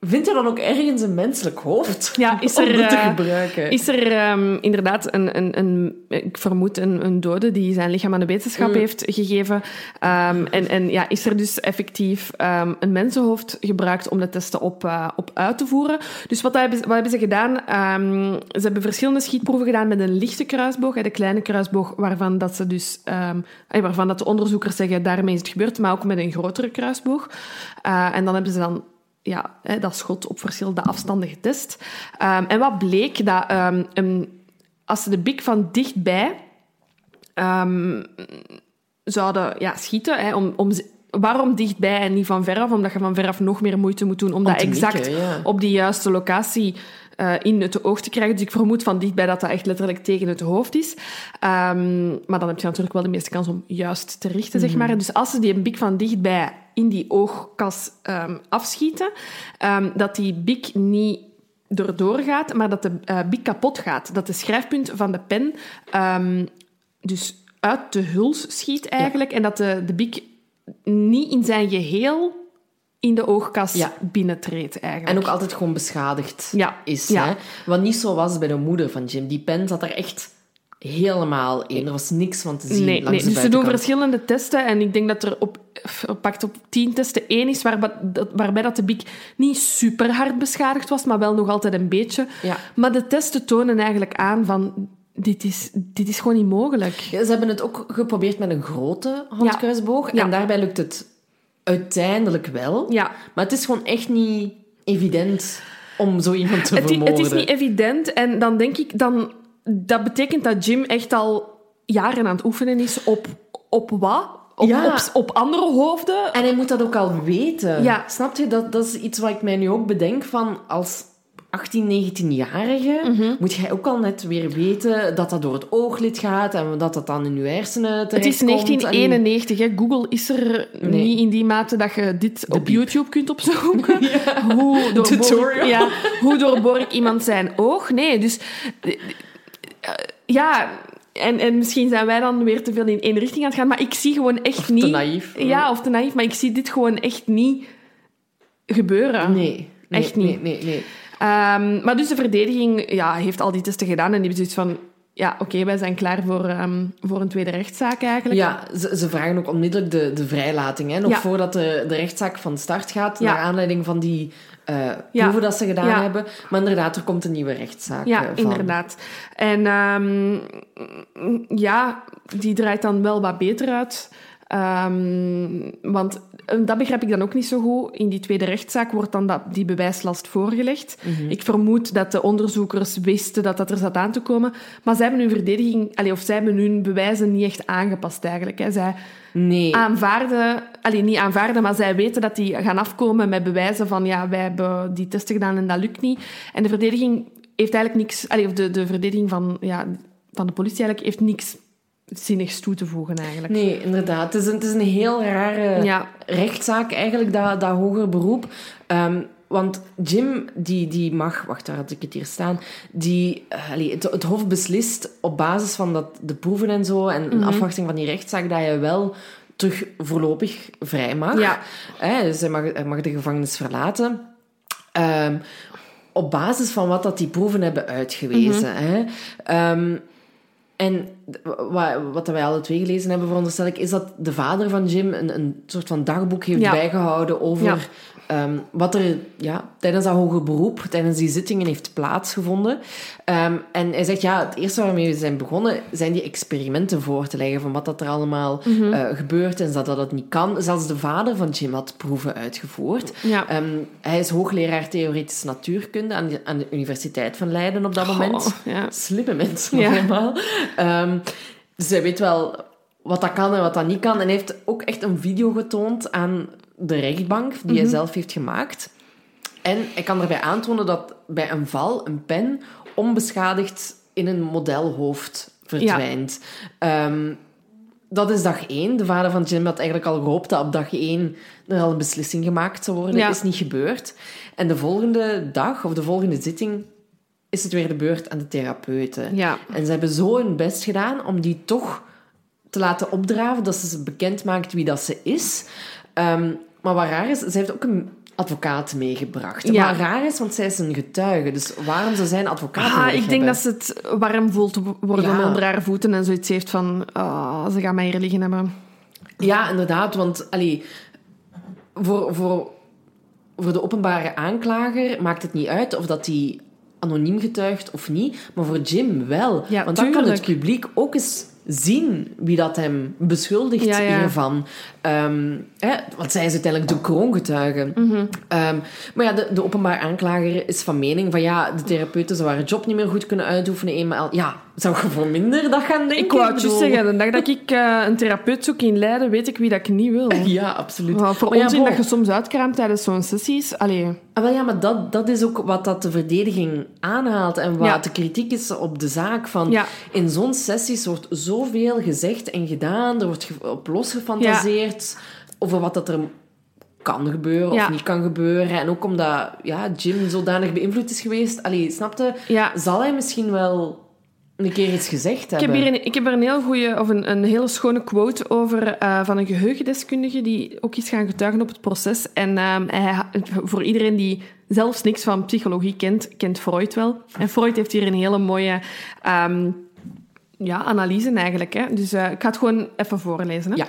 vindt hij dan ook ergens een menselijk hoofd Ja, is om er, dat te eh, gebruiken. Is er ehm, inderdaad een, een, een, ik vermoed een, een dode die zijn lichaam aan de wetenschap Mm. heeft gegeven. Ehm, en, en ja, is er dus effectief ehm, een mensenhoofd gebruikt om de testen op, eh, op uit te voeren. Dus wat hebben, ze- wat hebben ze gedaan? Ze hebben verschillende schietproeven gedaan met een lichte kruisboog, de kleine kruisboog, waarvan, dat ze dus, eh, waarvan dat de onderzoekers zeggen daarmee is het gebeurd, maar ook met een grotere kruisboog. En dan hebben ze dan ja, hè, dat schot op verschillende afstanden getest. Ehm, en wat bleek? Dat ehm, als ze de bik van dichtbij ehm, zouden ja, schieten, hè, om, om, waarom dichtbij en niet van veraf? Omdat je van veraf nog meer moeite moet doen om, dat exact mikken, ja. op die juiste locatie eh, in het oog te krijgen. Dus ik vermoed van dichtbij dat dat echt letterlijk tegen het hoofd is. Ehm, maar dan heb je natuurlijk wel de meeste kans om juist te richten, zeg maar. Dus als ze die bik van dichtbij in die oogkas ehm, afschieten, ehm, dat die bik niet erdoor gaat, maar dat de eh, bik kapot gaat. Dat de schrijfpunt van de pen dus uit de huls schiet eigenlijk. En dat de, de bik niet in zijn geheel in de oogkas Ja. binnentreedt eigenlijk. En ook altijd gewoon beschadigd Ja, is. ja. Hè? Wat niet zo was bij de moeder van Jim. Die pen zat er echt helemaal in. Er was niks van te zien Nee, langs nee. dus ze doen verschillende testen en ik denk dat er op, pakt op tien testen één is dat- waarbij dat de bik niet super hard beschadigd was, maar wel nog altijd een beetje. Maar de testen tonen eigenlijk aan van dit is, dit is gewoon niet mogelijk. Ja, ze hebben het ook geprobeerd met een grote handkruisboog. Ja. En daarbij lukt het uiteindelijk wel. Ja. Maar het is gewoon echt niet evident om zo iemand te Het, vermoorden. het is niet evident en dan denk ik dan dat betekent dat Jim echt al jaren aan het oefenen is op, op wat? Op, Ja. op, op andere hoofden? En hij moet dat ook al weten. Ja. Snap je? Dat, dat is iets wat ik mij nu ook bedenk van als 18, 19-jarige Mhm. moet jij ook al net weer weten dat dat door het ooglid gaat en dat dat dan in je hersenen Het terechtkomt. is 1991, hè. Google is er Nee. niet in die mate dat je dit op. YouTube kunt opzoeken. Hoe doorboor, Tutorial. ik, ja, hoe doorboor ik iemand zijn oog? Nee, dus... eh, Ja, en, en misschien zijn wij dan weer te veel in één richting aan het gaan, maar ik zie gewoon echt te niet... naïef. Ja, of te naïef, maar ik zie dit gewoon echt niet gebeuren. Nee. nee, Echt niet. Nee, nee, nee. Ehm, maar dus de verdediging ja, heeft al die testen gedaan en die hebben zoiets van... Ja, oké, wij zijn klaar voor, ehm, voor een tweede rechtszaak eigenlijk. Ja, ze, ze vragen ook onmiddellijk de, de vrijlating. Hè? Nog Ja. voordat de, de rechtszaak van start gaat, Ja. naar aanleiding van die eh proeven dat ze gedaan hebben. Maar inderdaad, er komt een nieuwe rechtszaak Ja, eh, van. inderdaad. En ehm, ja, die draait dan wel wat beter uit. Want dat begrijp ik dan ook niet zo goed. In die tweede rechtszaak wordt dan dat, die bewijslast voorgelegd. Mhm. Ik vermoed dat de onderzoekers wisten dat dat er zat aan te komen. Maar zij hebben hun verdediging, allee, of zij hebben hun bewijzen niet echt aangepast eigenlijk. Hè. Zij Nee. aanvaarden, allee, niet aanvaarden, maar zij weten dat die gaan afkomen met bewijzen van ja, wij hebben die testen gedaan en dat lukt niet. En de verdediging heeft eigenlijk niks, allee, of de, de verdediging van, ja, van de politie eigenlijk heeft niks zinnigs toe te voegen eigenlijk. Nee, inderdaad. Het is een, het is een heel rare Ja. rechtszaak, eigenlijk, dat, dat hoger beroep. Ehm, want Jim, die, die mag... Wacht, daar had ik het hier staan. Die, eh, allee, het, het Hof beslist op basis van dat, de proeven en zo... en Mhm. in afwachting van die rechtszaak, dat je wel terug voorlopig vrij mag. Ja. Hè, dus hij mag, hij mag de gevangenis verlaten. Ehm, op basis van wat dat die proeven hebben uitgewezen. Mhm. hè. Ehm, En wat, wij alle twee gelezen hebben, veronderstel ik, is dat de vader van Jim een, een soort van dagboek heeft Ja. bijgehouden over Ehm, wat er ja, tijdens dat hoger beroep, tijdens die zittingen heeft plaatsgevonden. Ehm, en hij zegt, ja, het eerste waarmee we zijn begonnen, zijn die experimenten voor te leggen van wat dat er allemaal Mhm. eh, gebeurt en dat dat het niet kan. Zelfs de vader van Jim had proeven uitgevoerd. Ja. Ehm, hij is hoogleraar theoretische natuurkunde aan de, aan de Universiteit van Leiden op dat moment. Ja. Slimme mensen Ja. helemaal. Dus hij weet wel wat dat kan en wat dat niet kan. En hij heeft ook echt een video getoond aan de rechtbank, die hij zelf heeft gemaakt. En hij kan erbij aantonen dat bij een val een pen onbeschadigd in een modelhoofd verdwijnt. Ehm, dat is dag één. De vader van Jim had eigenlijk al gehoopt dat op dag één er al een beslissing gemaakt zou worden. Ja. Is niet gebeurd. En de volgende dag, of de volgende zitting, is het weer de beurt aan de therapeuten. Ja. En ze hebben zo hun best gedaan om die toch te laten opdraven, dat ze bekend maakt wie dat ze is. Ehm, maar wat raar is, ze heeft ook een advocaat meegebracht. Ja. Wat raar is, want zij is een getuige. Dus waarom zou zij een advocaat Ah, ik denk hebben? dat ze het warm voelt worden Ja. onder haar voeten en zoiets heeft van, ah, ze gaan mij hier liggen hebben. Ja, inderdaad, want allee, voor, voor, voor de openbare aanklager maakt het niet uit of dat hij anoniem getuigt of niet, maar voor Jim wel. Ja, want dan kan het publiek ook eens zien wie dat hem beschuldigt Ja, ja. hiervan. Ehm, hè, want zij is uiteindelijk de kroongetuige. Mhm. Ehm, maar ja, de, de openbaar aanklager is van mening van ja, de therapeuten zou haar job niet meer goed kunnen uitoefenen. Eenmaal, ja, zou je voor minder dat gaan denken? Ik wou het zeggen, de dag dat ik eh, een therapeut zoek in Leiden, weet ik wie dat ik niet wil. Ja, absoluut. Voor Maar onzin dat je soms uitkraamt tijdens zo'n sessies. Allee, Ah, wel ja, maar dat, dat is ook wat dat de verdediging aanhaalt en wat Ja. de kritiek is op de zaak. Van, Ja. In zo'n sessies wordt zoveel gezegd en gedaan, er wordt op losgefantaseerd over wat dat er kan gebeuren Ja. of niet kan gebeuren. En ook omdat ja, Jim zodanig beïnvloed is geweest, allee, snapte, ja. zal hij misschien wel een keer iets gezegd Ik hebben. heb, hier een, ik heb er een heel goede of een, een hele schone quote over eh, van een geheugendeskundige die ook is gaan getuigen op het proces. En ehm, hij, voor iedereen die zelfs niks van psychologie kent, kent Freud wel. En Freud heeft hier een hele mooie ehm, ja, analyse eigenlijk. Hè. Dus eh, ik ga het gewoon even voorlezen. Hè. Ja.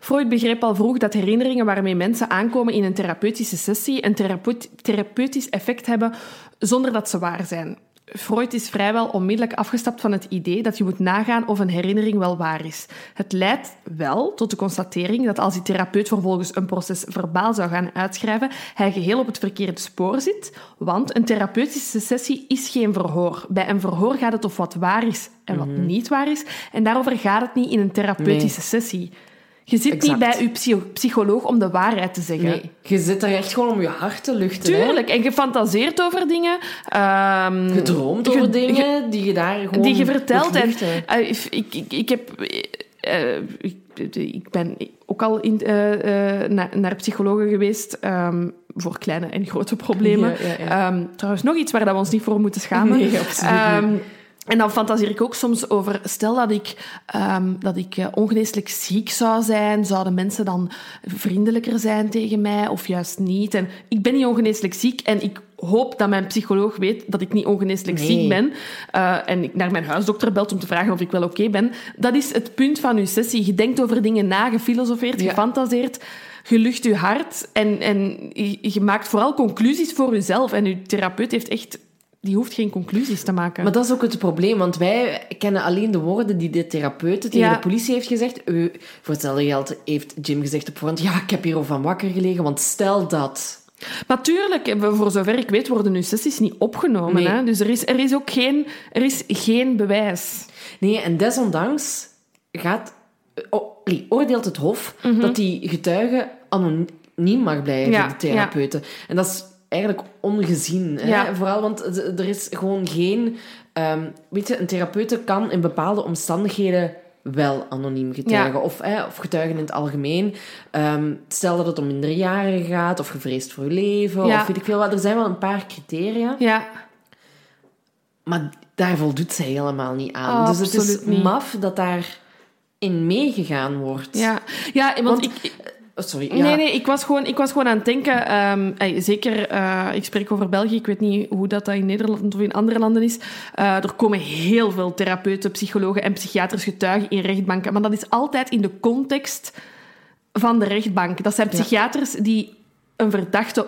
Freud begreep al vroeg dat herinneringen waarmee mensen aankomen in een therapeutische sessie een therapeut- therapeutisch effect hebben zonder dat ze waar zijn. Freud is vrijwel onmiddellijk afgestapt van het idee dat je moet nagaan of een herinnering wel waar is. Het leidt wel tot de constatering dat als die therapeut vervolgens een proces verbaal zou gaan uitschrijven, hij geheel op het verkeerde spoor zit, want een therapeutische sessie is geen verhoor. Bij een verhoor gaat het over wat waar is en wat niet waar is, en daarover gaat het niet in een therapeutische sessie. Je zit Exact. niet bij je psycho- psycholoog om de waarheid te zeggen. Nee, je zit er echt gewoon om je hart te luchten. hè. Tuurlijk, en je fantaseert over dingen. ehm, Je droomt je- over je- dingen die je daar gewoon die je vertelt. En, eh, ik, ik, ik heb... eh, ik, ik ben ook al in, eh, naar, naar psychologen geweest ehm, voor kleine en grote problemen. Ja, ja, ja. Ehm, trouwens, nog iets waar dat we ons niet voor moeten schamen. Nee, absoluut. Ehm, en dan fantaseer ik ook soms over, stel dat ik, ehm, dat ik eh, ongeneeslijk ziek zou zijn, zouden mensen dan vriendelijker zijn tegen mij of juist niet? En ik ben niet ongeneeslijk ziek en ik hoop dat mijn psycholoog weet dat ik niet ongeneeslijk Nee. ziek ben. eh, en ik naar mijn huisdokter belt om te vragen of ik wel oké ben. Dat is het punt van uw sessie. Je denkt over dingen na, je filosofeert, je Ja. fantaseert. Je lucht je hart en, en je, je maakt vooral conclusies voor jezelf. En uw therapeut heeft echt... Die hoeft geen conclusies te maken. Maar dat is ook het probleem, want wij kennen alleen de woorden die de therapeut tegen Ja. de politie heeft gezegd. Voor hetzelfde geld heeft Jim gezegd op voorhand, ja, ik heb hier al van wakker gelegen, want stel dat... Natuurlijk, voor zover ik weet, worden uw sessies niet opgenomen. Nee. Hè? Dus er is, er is ook geen, er is geen bewijs. Nee, en desondanks gaat, o- oordeelt het Hof dat die getuige anoniem mag blijven, Mhm. Ja, de therapeuten. En dat is eigenlijk ongezien. Hè? Vooral, want er is gewoon geen... ehm, weet je, een therapeute kan in bepaalde omstandigheden wel anoniem getuigen. Ja. Of, hè, of getuigen in het algemeen. Ehm, stel dat het om minderjarigen gaat, of gevreesd voor je leven, Ja. of weet ik veel wat. Er zijn wel een paar criteria. Ja, Maar daar voldoet zij helemaal niet aan. Oh, dus het is niet. maf dat daar in meegegaan wordt. ja. ja want, Want ik... Oh, sorry. Ja. Nee, nee, ik was gewoon, ik was gewoon aan het denken. ehm, ey, zeker, eh, ik spreek over België. Ik weet niet hoe dat, dat in Nederland of in andere landen is. Eh, er komen heel veel therapeuten, psychologen en psychiaters getuigen in rechtbanken. Maar dat is altijd in de context van de rechtbank. Dat zijn Ja. psychiaters die een verdachte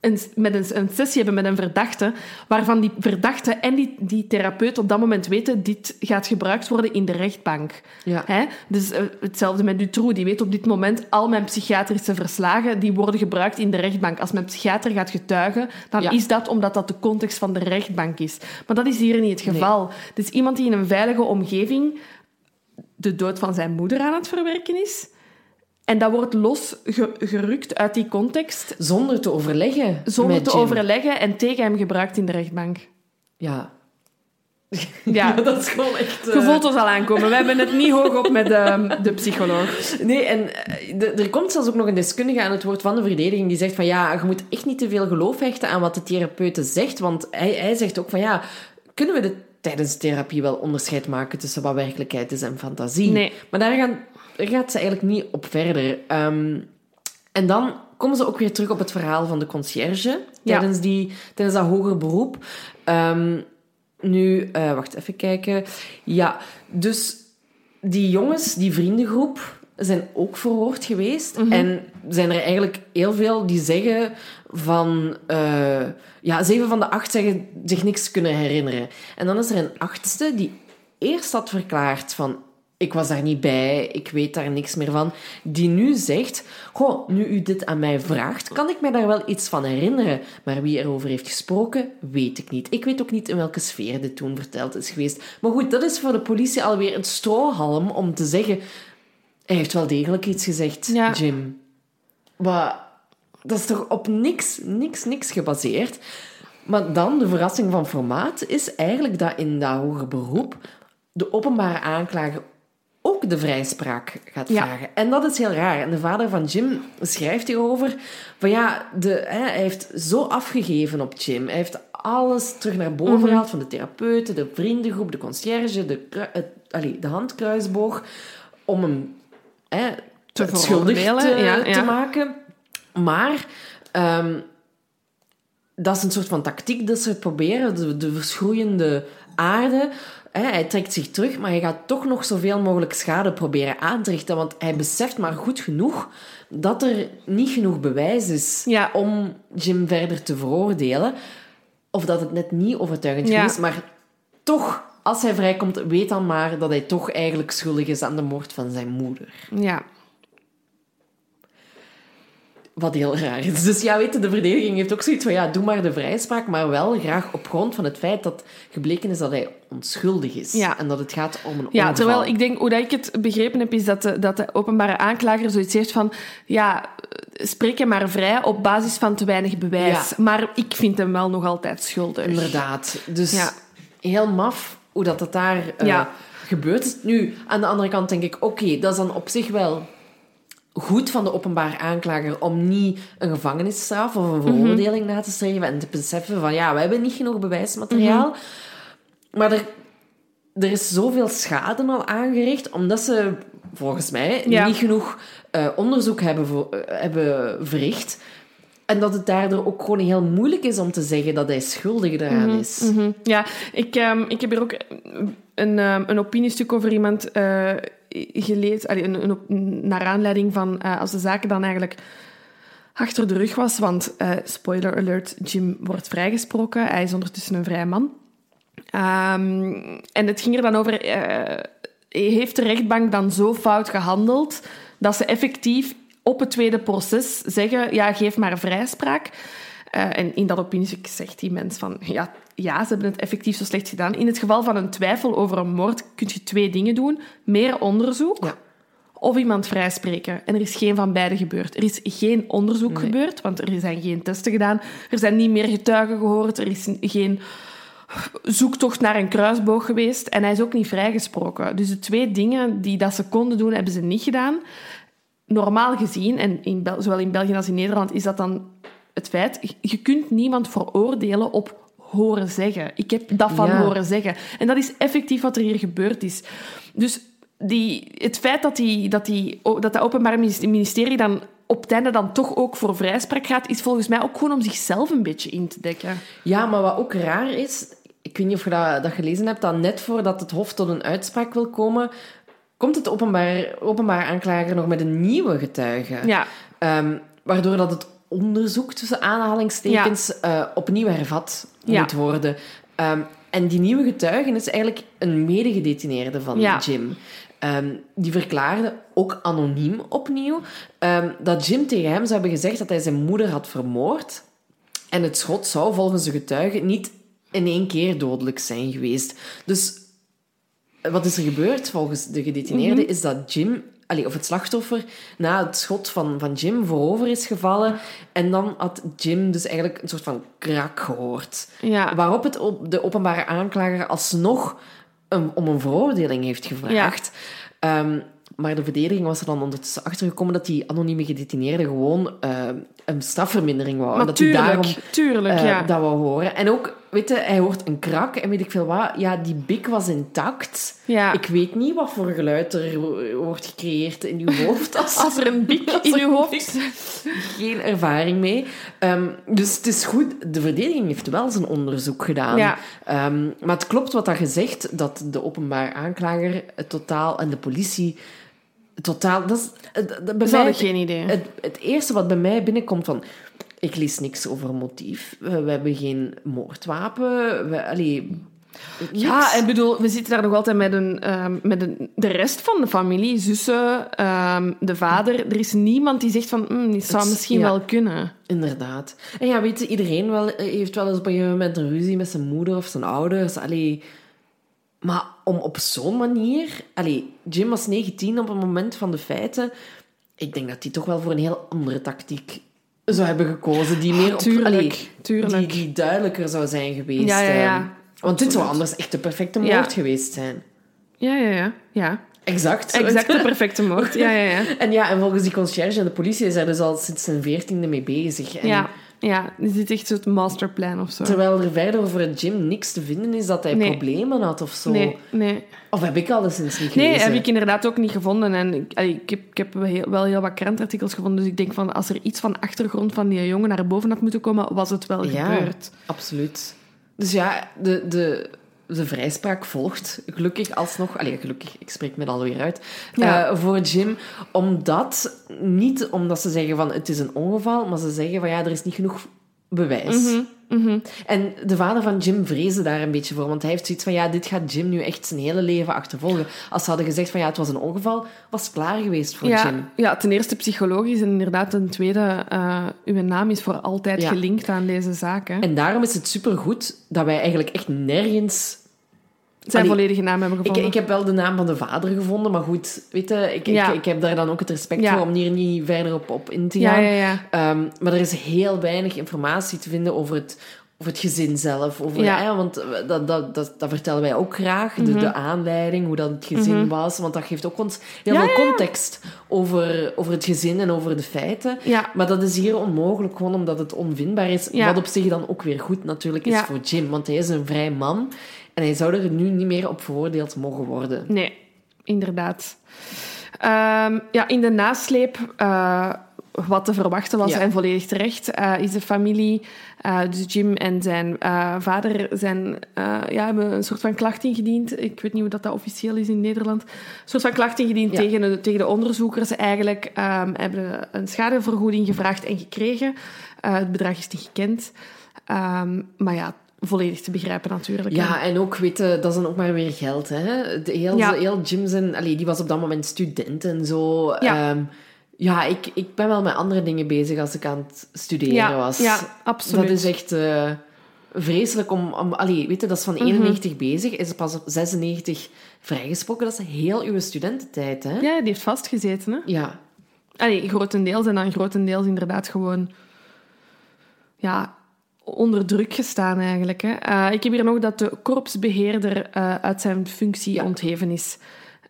een, met een, een sessie hebben met een verdachte, waarvan die verdachte en die, die therapeut op dat moment weten, dit gaat gebruikt worden in de rechtbank. Ja. Hè? Dus eh, hetzelfde met Dutroux. Die weet op dit moment al mijn psychiatrische verslagen, die worden gebruikt in de rechtbank. Als mijn psychiater gaat getuigen, dan Ja. is dat omdat dat de context van de rechtbank is. Maar dat is hier niet het geval. Is iemand die in een veilige omgeving de dood van zijn moeder aan het verwerken is. En dat wordt losgerukt uit die context, Zonder te overleggen. zonder te Jim. overleggen en tegen hem gebruikt in de rechtbank. Ja. Ja, dat is gewoon echt... eh, voelt ons al aankomen. We hebben het niet hoog op met ehm, de psycholoog. Nee, en eh, er komt zelfs ook nog een deskundige aan het woord van de verdediging die zegt van ja, je moet echt niet te veel geloof hechten aan wat de therapeute zegt, want hij, hij zegt ook van ja, kunnen we de, tijdens de therapie wel onderscheid maken tussen wat werkelijkheid is en fantasie? Nee. Maar daar, gaan, daar gaat ze eigenlijk niet op verder. Ehm, en dan komen ze ook weer terug op het verhaal van de conciërge Ja. tijdens, die, tijdens dat hoger beroep. Ehm, nu, eh, wacht even kijken. Ja, dus die jongens, die vriendengroep, zijn ook verhoord geweest. En zijn er eigenlijk heel veel die zeggen van... eh, ja, zeven van de acht zeggen zich niks kunnen herinneren. En dan is er een achtste die eerst had verklaard van... Ik was daar niet bij, ik weet daar niks meer van. Die nu zegt... Goh, nu u dit aan mij vraagt, kan ik mij daar wel iets van herinneren. Maar wie erover heeft gesproken, weet ik niet. Ik weet ook niet in welke sfeer dit toen verteld is geweest. Maar goed, dat is voor de politie alweer een strohalm om te zeggen... Hij heeft wel degelijk iets gezegd, Ja. Jim. Maar dat is toch op niks, niks, niks gebaseerd. Maar dan, de verrassing van formaat, is eigenlijk dat in dat hoger beroep de openbare aanklager ook de vrijspraak gaat Ja. vragen. En dat is heel raar. En de vader van Jim schrijft hierover van ja, de, hè, hij heeft zo afgegeven op Jim. Hij heeft alles terug naar boven Mhm. gehaald van de therapeuten, de vriendengroep, de conciërge, de, het, de handkruisboog, om hem hè, Te schuldig te, veroordelen, ja, te ja. maken. Maar ehm, dat is een soort van tactiek dat ze proberen, de, de verschroeiende aarde. Hè, hij trekt zich terug, maar hij gaat toch nog zoveel mogelijk schade proberen aan te richten. Want hij beseft maar goed genoeg dat er niet genoeg bewijs is Ja. om Jim verder te veroordelen. Of dat het net niet overtuigend Ja. is. Maar toch, als hij vrijkomt, weet dan maar dat hij toch eigenlijk schuldig is aan de moord van zijn moeder. Ja. Wat heel raar is. Dus ja, weet je, de verdediging heeft ook zoiets van, ja, doe maar de vrijspraak, maar wel graag op grond van het feit dat gebleken is dat hij onschuldig is. Ja. En dat het gaat om een Ja, ongeval. terwijl ik denk, hoe dat ik het begrepen heb, is dat de, dat de openbare aanklager zoiets heeft van, ja, spreek hem maar vrij op basis van te weinig bewijs. Ja. Maar ik vind hem wel nog altijd schuldig. Inderdaad. Dus Ja. heel maf hoe dat, dat daar eh, Ja. gebeurt. Nu, aan de andere kant denk ik, oké, dat is dan op zich wel goed van de openbaar aanklager om niet een gevangenisstraf of een Mhm. veroordeling na te streven en te beseffen van, ja, we hebben niet genoeg bewijsmateriaal. Mhm. Maar er, er is zoveel schade al aangericht, omdat ze volgens mij Ja. niet genoeg eh, onderzoek hebben, voor, eh, hebben verricht. En dat het daardoor ook gewoon heel moeilijk is om te zeggen dat hij schuldig is. Mhm. Ja, ik, ehm, ik heb hier ook een, ehm, een opiniestuk over iemand allee, een, een, naar aanleiding van eh, als de zaken dan eigenlijk achter de rug was, want eh, spoiler alert, Jim wordt vrijgesproken, hij is ondertussen een vrije man. Ehm, en het ging er dan over, eh, heeft de rechtbank dan zo fout gehandeld dat ze effectief op het tweede proces zeggen, ja, geef maar vrijspraak. Eh, en in dat opiniestuk zegt die mens van, ja, ja, ze hebben het effectief zo slecht gedaan. In het geval van een twijfel over een moord kun je twee dingen doen. Meer onderzoek Ja. of iemand vrijspreken. En er is geen van beide gebeurd. Er is geen onderzoek Nee. gebeurd, want er zijn geen testen gedaan. Er zijn niet meer getuigen gehoord. Er is geen zoektocht naar een kruisboog geweest. En hij is ook niet vrijgesproken. Dus de twee dingen die dat ze konden doen, hebben ze niet gedaan. Normaal gezien, en in Bel- zowel in België als in Nederland, is dat dan het feit... Je kunt niemand veroordelen op horen zeggen. Ik heb dat van Ja. horen zeggen. En dat is effectief wat er hier gebeurd is. Dus die, het feit dat, die, dat, die, dat dat Openbaar Ministerie dan op het einde dan toch ook voor vrijspraak gaat, is volgens mij ook gewoon om zichzelf een beetje in te dekken. Ja, maar wat ook raar is, ik weet niet of je dat, dat gelezen hebt, dat net voordat het Hof tot een uitspraak wil komen, komt het openbaar, openbaar aanklager nog met een nieuwe getuige. Ja. Ehm, waardoor dat het onderzoek tussen aanhalingstekens eh, opnieuw hervat Ja. moet worden. Ehm, en die nieuwe getuige is eigenlijk een medegedetineerde van Ja. Jim. Ehm, die verklaarde, ook anoniem opnieuw, ehm, dat Jim tegen hem zou hebben gezegd dat hij zijn moeder had vermoord. En het schot zou volgens de getuige niet in één keer dodelijk zijn geweest. Dus wat is er gebeurd volgens de gedetineerde is dat Jim, allee, of het slachtoffer, na het schot van, van Jim voorover is gevallen. En dan had Jim dus eigenlijk een soort van krak gehoord. Ja. Waarop het op de openbare aanklager alsnog een, om een veroordeling heeft gevraagd. Ehm, maar de verdediging was er dan ondertussen achtergekomen dat die anonieme gedetineerde gewoon eh, een strafvermindering wou. En Maar dat hij tuurlijk, daarom tuurlijk, eh, ja. dat wou horen. En ook, weet je, hij hoort een krak en weet ik veel wat. Ja, die bik was intact. Ja. Ik weet niet wat voor geluid er wo- wordt gecreëerd in uw hoofd. Als, Als er een bik in uw hoofd... bik- Geen ervaring mee. Ehm, dus het is goed. De verdediging heeft wel zijn onderzoek gedaan. Ja. Ehm, maar het klopt wat dat je zegt, dat de openbaar aanklager het totaal en de politie... Totaal, dat is, het- het- bij Ze mij, hadden geen idee. het, het eerste wat bij mij binnenkomt van... Ik lees niks over motief. We, we hebben geen moordwapen. We, allee, Ja, en bedoel, we zitten daar nog altijd met, een, ehm, met een, de rest van de familie, zussen, ehm, de vader. Er is niemand die zegt van, mm, dit zou Het- misschien ja. wel kunnen. Inderdaad. En ja, weet je, iedereen wel, heeft wel eens op een gegeven moment een ruzie met zijn moeder of zijn ouders. Allee, maar om op zo'n manier... Allee, Jim was 19 op het moment van de feiten. Ik denk dat hij toch wel voor een heel andere tactiek zou hebben gekozen. Die meer op... tuurlijk, allee, tuurlijk. Die, die duidelijker zou zijn geweest. Ja, ja, ja. ehm. Want dit zou anders echt de perfecte moord geweest zijn. Ja, ja, ja. ja. Exact. Exact de perfecte moord. Ja, ja, ja. En ja, en volgens die conciërge en de politie is hij dus al sinds zijn veertiende mee bezig. En Ja, ja. Is dit echt zo'n masterplan of zo? Terwijl er verder over het Jim niks te vinden is dat hij Nee. problemen had of zo. Nee, nee. Of heb ik alleszins niet Nee, gelezen? heb ik inderdaad ook niet gevonden. En ik, ik, heb, ik heb wel heel, wel heel wat krantartikels gevonden. Dus ik denk van, als er iets van achtergrond van die jongen naar boven had moeten komen, was het wel Ja, gebeurd. absoluut. Dus ja, de, de, de vrijspraak volgt. Gelukkig alsnog... Allee, gelukkig, ik spreek me er alweer uit. Ja. eh, voor Jim. Omdat... Niet omdat ze zeggen van het is een ongeval, maar ze zeggen van ja, er is niet genoeg bewijs. Mhm. En de vader van Jim vreesde daar een beetje voor, want hij heeft zoiets van, ja, dit gaat Jim nu echt zijn hele leven achtervolgen. Als ze hadden gezegd van, ja, het was een ongeval, was het klaar geweest voor Ja, Jim. ja, ten eerste psychologisch en inderdaad ten tweede, eh, uw naam is voor altijd Ja. gelinkt aan deze zaken. En daarom is het supergoed dat wij eigenlijk echt nergens... Zijn Allee, volledige naam hebben Ik, gevonden. ik heb wel de naam van de vader gevonden, maar goed, weet je, ik, Ja. ik, ik heb daar dan ook het respect Ja. voor om hier niet verder op, op in te gaan. ja. Ehm, maar er is heel weinig informatie te vinden over het, over het gezin zelf. Over, Ja. Mhm. want dat, dat, dat, dat vertellen wij ook graag. De, de aanleiding, hoe dat het gezin was. Want dat geeft ook ons heel veel context over, over het gezin en over de feiten. Maar dat is hier onmogelijk, gewoon omdat het onvindbaar is. Wat op zich dan ook weer goed natuurlijk is voor Jim. Want hij is een vrij man. En hij zou er nu niet meer op veroordeeld mogen worden. Nee, inderdaad. Ehm, ja, in de nasleep, eh, wat te verwachten was Ja. en volledig terecht, eh, is de familie, eh, dus Jim en zijn vader, zijn, ja, hebben een soort van klacht ingediend. Ik weet niet hoe dat, dat officieel is in Nederland. Een soort van klacht ingediend Ja. tegen, de, tegen de onderzoekers. Eigenlijk ehm, hebben een schadevergoeding gevraagd en gekregen. Het bedrag is niet gekend. Ehm, maar ja, volledig te begrijpen natuurlijk. Ja, en ook, weet je, dat is dan ook maar weer geld, hè. De, heel, Ja. heel Jim zijn... Allee, die was op dat moment student en zo. Ja. Ehm, ja, ik, ik ben wel met andere dingen bezig als ik aan het studeren Ja, was. ja, absoluut. Dat is echt eh, vreselijk om... om allee, weet je, dat is van Mhm. 91 bezig, is pas op 96 vrijgesproken. Dat is heel uw studententijd, hè. Ja, die heeft vastgezeten, hè? Ja. Allee, grotendeels en dan grotendeels inderdaad gewoon ja, onder druk gestaan eigenlijk. Hè. Eh, ik heb hier nog dat de korpsbeheerder eh, uit zijn functie Ja. ontheven is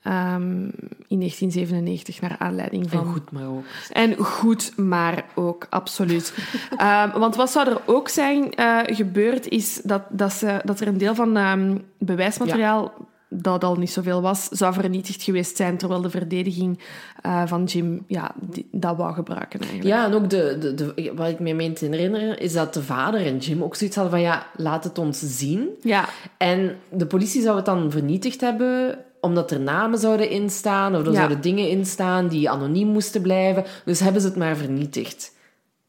ehm, in 1997 naar aanleiding van... En goed, maar ook. En goed, maar ook, absoluut. Ehm, want wat zou er ook zijn eh, gebeurd, is dat, dat, ze, dat er een deel van ehm, bewijsmateriaal dat al niet zoveel was, zou vernietigd geweest zijn, terwijl de verdediging eh, van Jim ja, die, dat wou gebruiken eigenlijk. Ja, en ook de, de, de, wat ik me meen te herinneren, is dat de vader en Jim ook zoiets hadden van, ja, laat het ons zien. Ja, En de politie zou het dan vernietigd hebben, omdat er namen zouden instaan, of er Ja. zouden dingen instaan die anoniem moesten blijven. Dus hebben ze het maar vernietigd.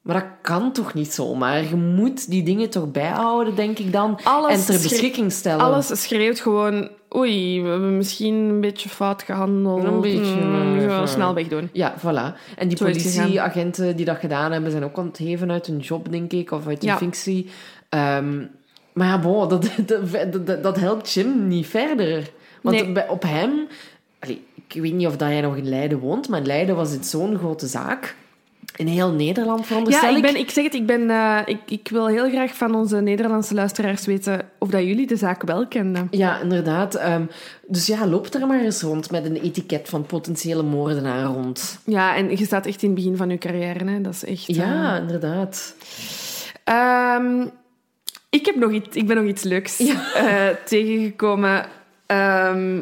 Maar dat kan toch niet zomaar? Je moet die dingen toch bijhouden, denk ik dan. Alles en ter beschikking stellen. alles schreeuwt gewoon... Oei, we hebben misschien een beetje fout gehandeld. Een beetje, Mm, we gaan eh, snel wegdoen. Ja, voilà. En die politieagenten die dat gedaan hebben, zijn ook ontheven uit hun job, denk ik, of uit hun Ja. functie. Ehm, maar ja, bon, dat, dat, dat, dat helpt Jim niet verder. Want Nee. op hem... Allee, ik weet niet of dat jij nog in Leiden woont, maar in Leiden was dit zo'n grote zaak. In heel Nederland, veronderstel Ja, ik, ben, ik zeg het, ik, ben, eh, ik, ik wil heel graag van onze Nederlandse luisteraars weten of dat jullie de zaak wel kenden. Ja, inderdaad. Ehm, dus ja, loop er maar eens rond met een etiket van potentiële moordenaar rond. Ja, en je staat echt in het begin van je carrière. Hè. Dat is echt... Ja, inderdaad. eh, ehm, ik, heb nog iets, ik ben nog iets leuks eh, tegengekomen ehm,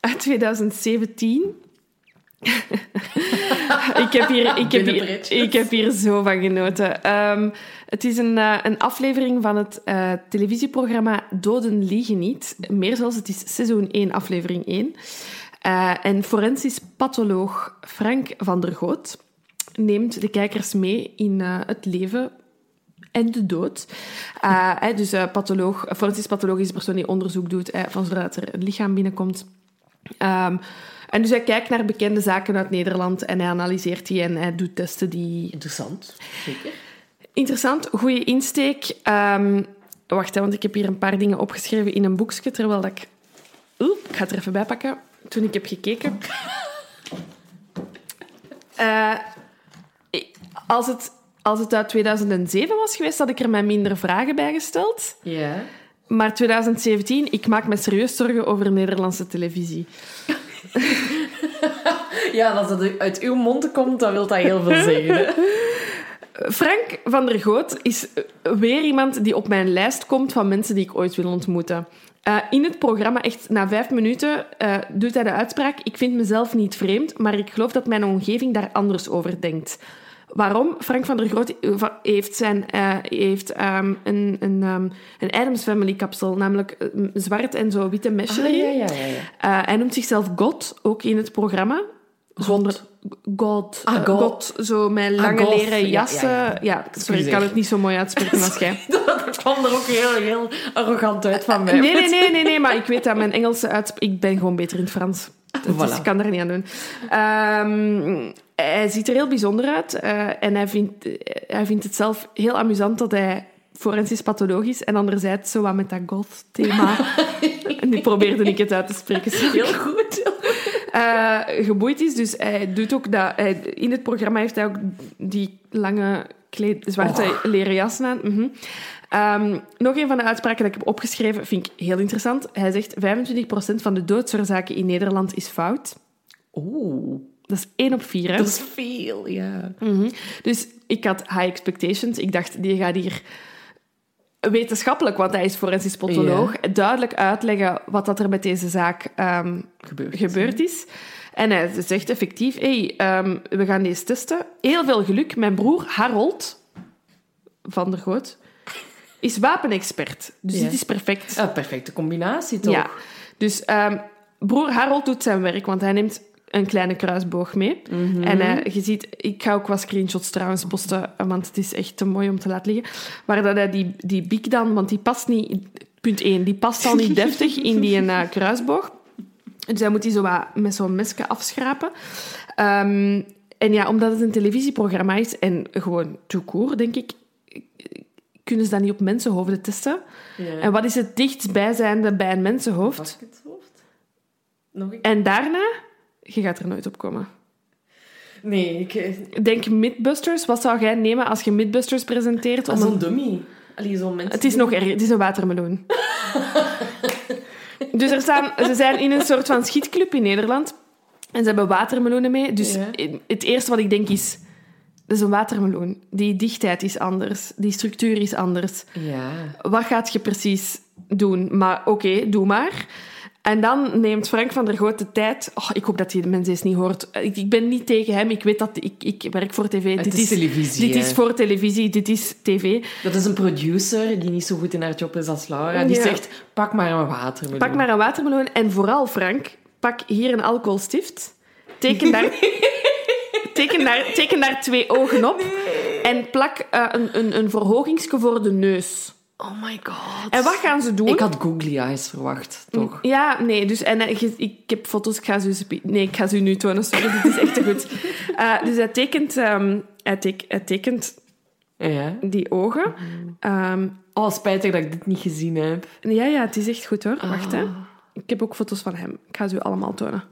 uit 2017. ik, heb hier, ik, heb hier, ik heb hier zo van genoten. Ehm, het is een, eh, een aflevering van het eh, televisieprogramma Doden liegen niet. Meer zelfs, het is seizoen 1, aflevering 1. Eh, en forensisch patholoog Frank van der Goot neemt de kijkers mee in het leven en de dood. Dus patholoog, forensisch patholoog is de persoon die onderzoek doet van zodat er een lichaam binnenkomt. Ehm, en dus hij kijkt naar bekende zaken uit Nederland en hij analyseert die en hij doet testen die... Interessant, zeker. Interessant, goede insteek. Ehm, wacht, hè, want ik heb hier een paar dingen opgeschreven in een boekje, terwijl dat ik... Oeh, ik ga het er even bij pakken. Toen ik heb gekeken... Eh, als, het, als het uit 2007 was geweest, had ik er mij minder vragen bij gesteld. Ja. Maar 2017, ik maak me serieus zorgen over Nederlandse televisie. Ja, als dat uit uw mond komt, dan wil dat heel veel zeggen. Frank van der Goot is eh, weer iemand die op mijn lijst komt van mensen die ik ooit wil ontmoeten. Eh, in het programma, echt na vijf minuten, eh, doet hij de uitspraak: Ik vind mezelf niet vreemd, maar ik geloof dat mijn omgeving daar anders over denkt. Waarom? Frank van der Groot heeft, zijn, eh, heeft ehm, een, een, ehm, een Addams Family kapsel, namelijk eh, zwart en zo witte mesh Ah, erin. ja, ja, ja. ja. Eh, hij noemt zichzelf God, ook in het programma. Zonder God. Ah, Eh, God. zo met lange God. leren Ja, jassen. ja, sorry, ik kan het niet zo mooi uitspreken als jij. Dat kwam er ook heel, heel arrogant uit van mij. Nee, nee, nee, nee, nee, maar ik weet dat mijn Engelse uitspraak... Ik ben gewoon beter in het Frans. Dus Voilà. ik kan daar niet aan doen. Ehm, hij ziet er heel bijzonder uit. eh, en hij vindt, hij vindt het zelf heel amusant dat hij forensisch patholoog is. En anderzijds zo wat met dat goth-thema. en nu probeerde ik het uit te spreken. Heel goed. eh, geboeid is. Dus hij doet ook dat... Hij, in het programma heeft hij ook die lange kleed, zwarte Oh. leren jassen aan. Mhm. Ehm, nog een van de uitspraken die ik heb opgeschreven vind ik heel interessant. Hij zegt 25% van de doodsoorzaken in Nederland is fout. Oeh, Dat is 1 op 4. Hè? dat is veel, ja. Mhm. Dus ik had high expectations. Ik dacht, die gaat hier wetenschappelijk, want hij is forensisch patholoog, duidelijk uitleggen wat dat er met deze zaak ehm, gebeurd is. En hij zegt effectief, hey, ehm, we gaan deze testen. Heel veel geluk. Mijn broer Harold van der Goot is wapenexpert. Dus Ja. dit is perfect. Ah, perfecte combinatie, toch? Ja. Dus ehm, broer Harold doet zijn werk, want hij neemt een kleine kruisboog mee. Mhm. En eh, je ziet, ik ga ook wat screenshots trouwens posten, eh, want het is echt te mooi om te laten liggen. Waar dat hij die, die biek dan, want die past niet, punt 1, die past al niet deftig in die eh, kruisboog. Dus hij moet die zo wat met zo'n mesje afschrapen. Ehm, en ja, omdat het een televisieprogramma is en gewoon tout court, denk ik, kunnen ze dat niet op mensenhoofden testen. Ja. En wat is het dichtstbijzijnde bij een mensenhoofd? Nog een En daarna, je gaat er nooit op komen. Nee, ik... eh, Denk Mythbusters. Wat zou jij nemen als je Mythbusters presenteert? Ah, Om zo'n een... dummy. Allee, zo'n mensen... Het is nog erger. Het is een watermeloen. dus er staan, ze zijn in een soort van schietclub in Nederland. En ze hebben watermeloenen mee. Dus Ja. het eerste wat ik denk is... Dat is een watermeloen. Die dichtheid is anders. Die structuur is anders. Ja. Wat gaat je precies doen? Maar oké, doe maar. En dan neemt Frank van der Goot de tijd... Oh, ik hoop dat hij de mensen eens niet hoort. Ik, ik ben niet tegen hem. Ik weet dat... Ik, ik werk voor tv. Het dit is televisie, Dit hè. is voor televisie. Dit is tv. Dat is een producer die niet zo goed in haar job is als Laura. Die Ja. zegt, pak maar een watermeloen. Pak maar een watermeloen. En vooral, Frank, pak hier een alcoholstift. Teken daar, teken daar, teken daar twee ogen op. En plak eh, een, een, een verhogingsje voor de neus. Oh my god. En wat gaan ze doen? Ik had googly eyes verwacht, toch? Ja, nee, dus en, eh, ik heb foto's, ik ga ze, nee, ik ga ze u nu tonen, sorry, dit is echt te goed. Eh, dus hij tekent, ehm, hij, tek- hij tekent Ja. die ogen. Ehm, Oh, spijtig dat ik dit niet gezien heb. ja, ja, het is echt goed hoor. Wacht, hè. Ah. Ik heb ook foto's van hem. Ik ga ze u allemaal tonen.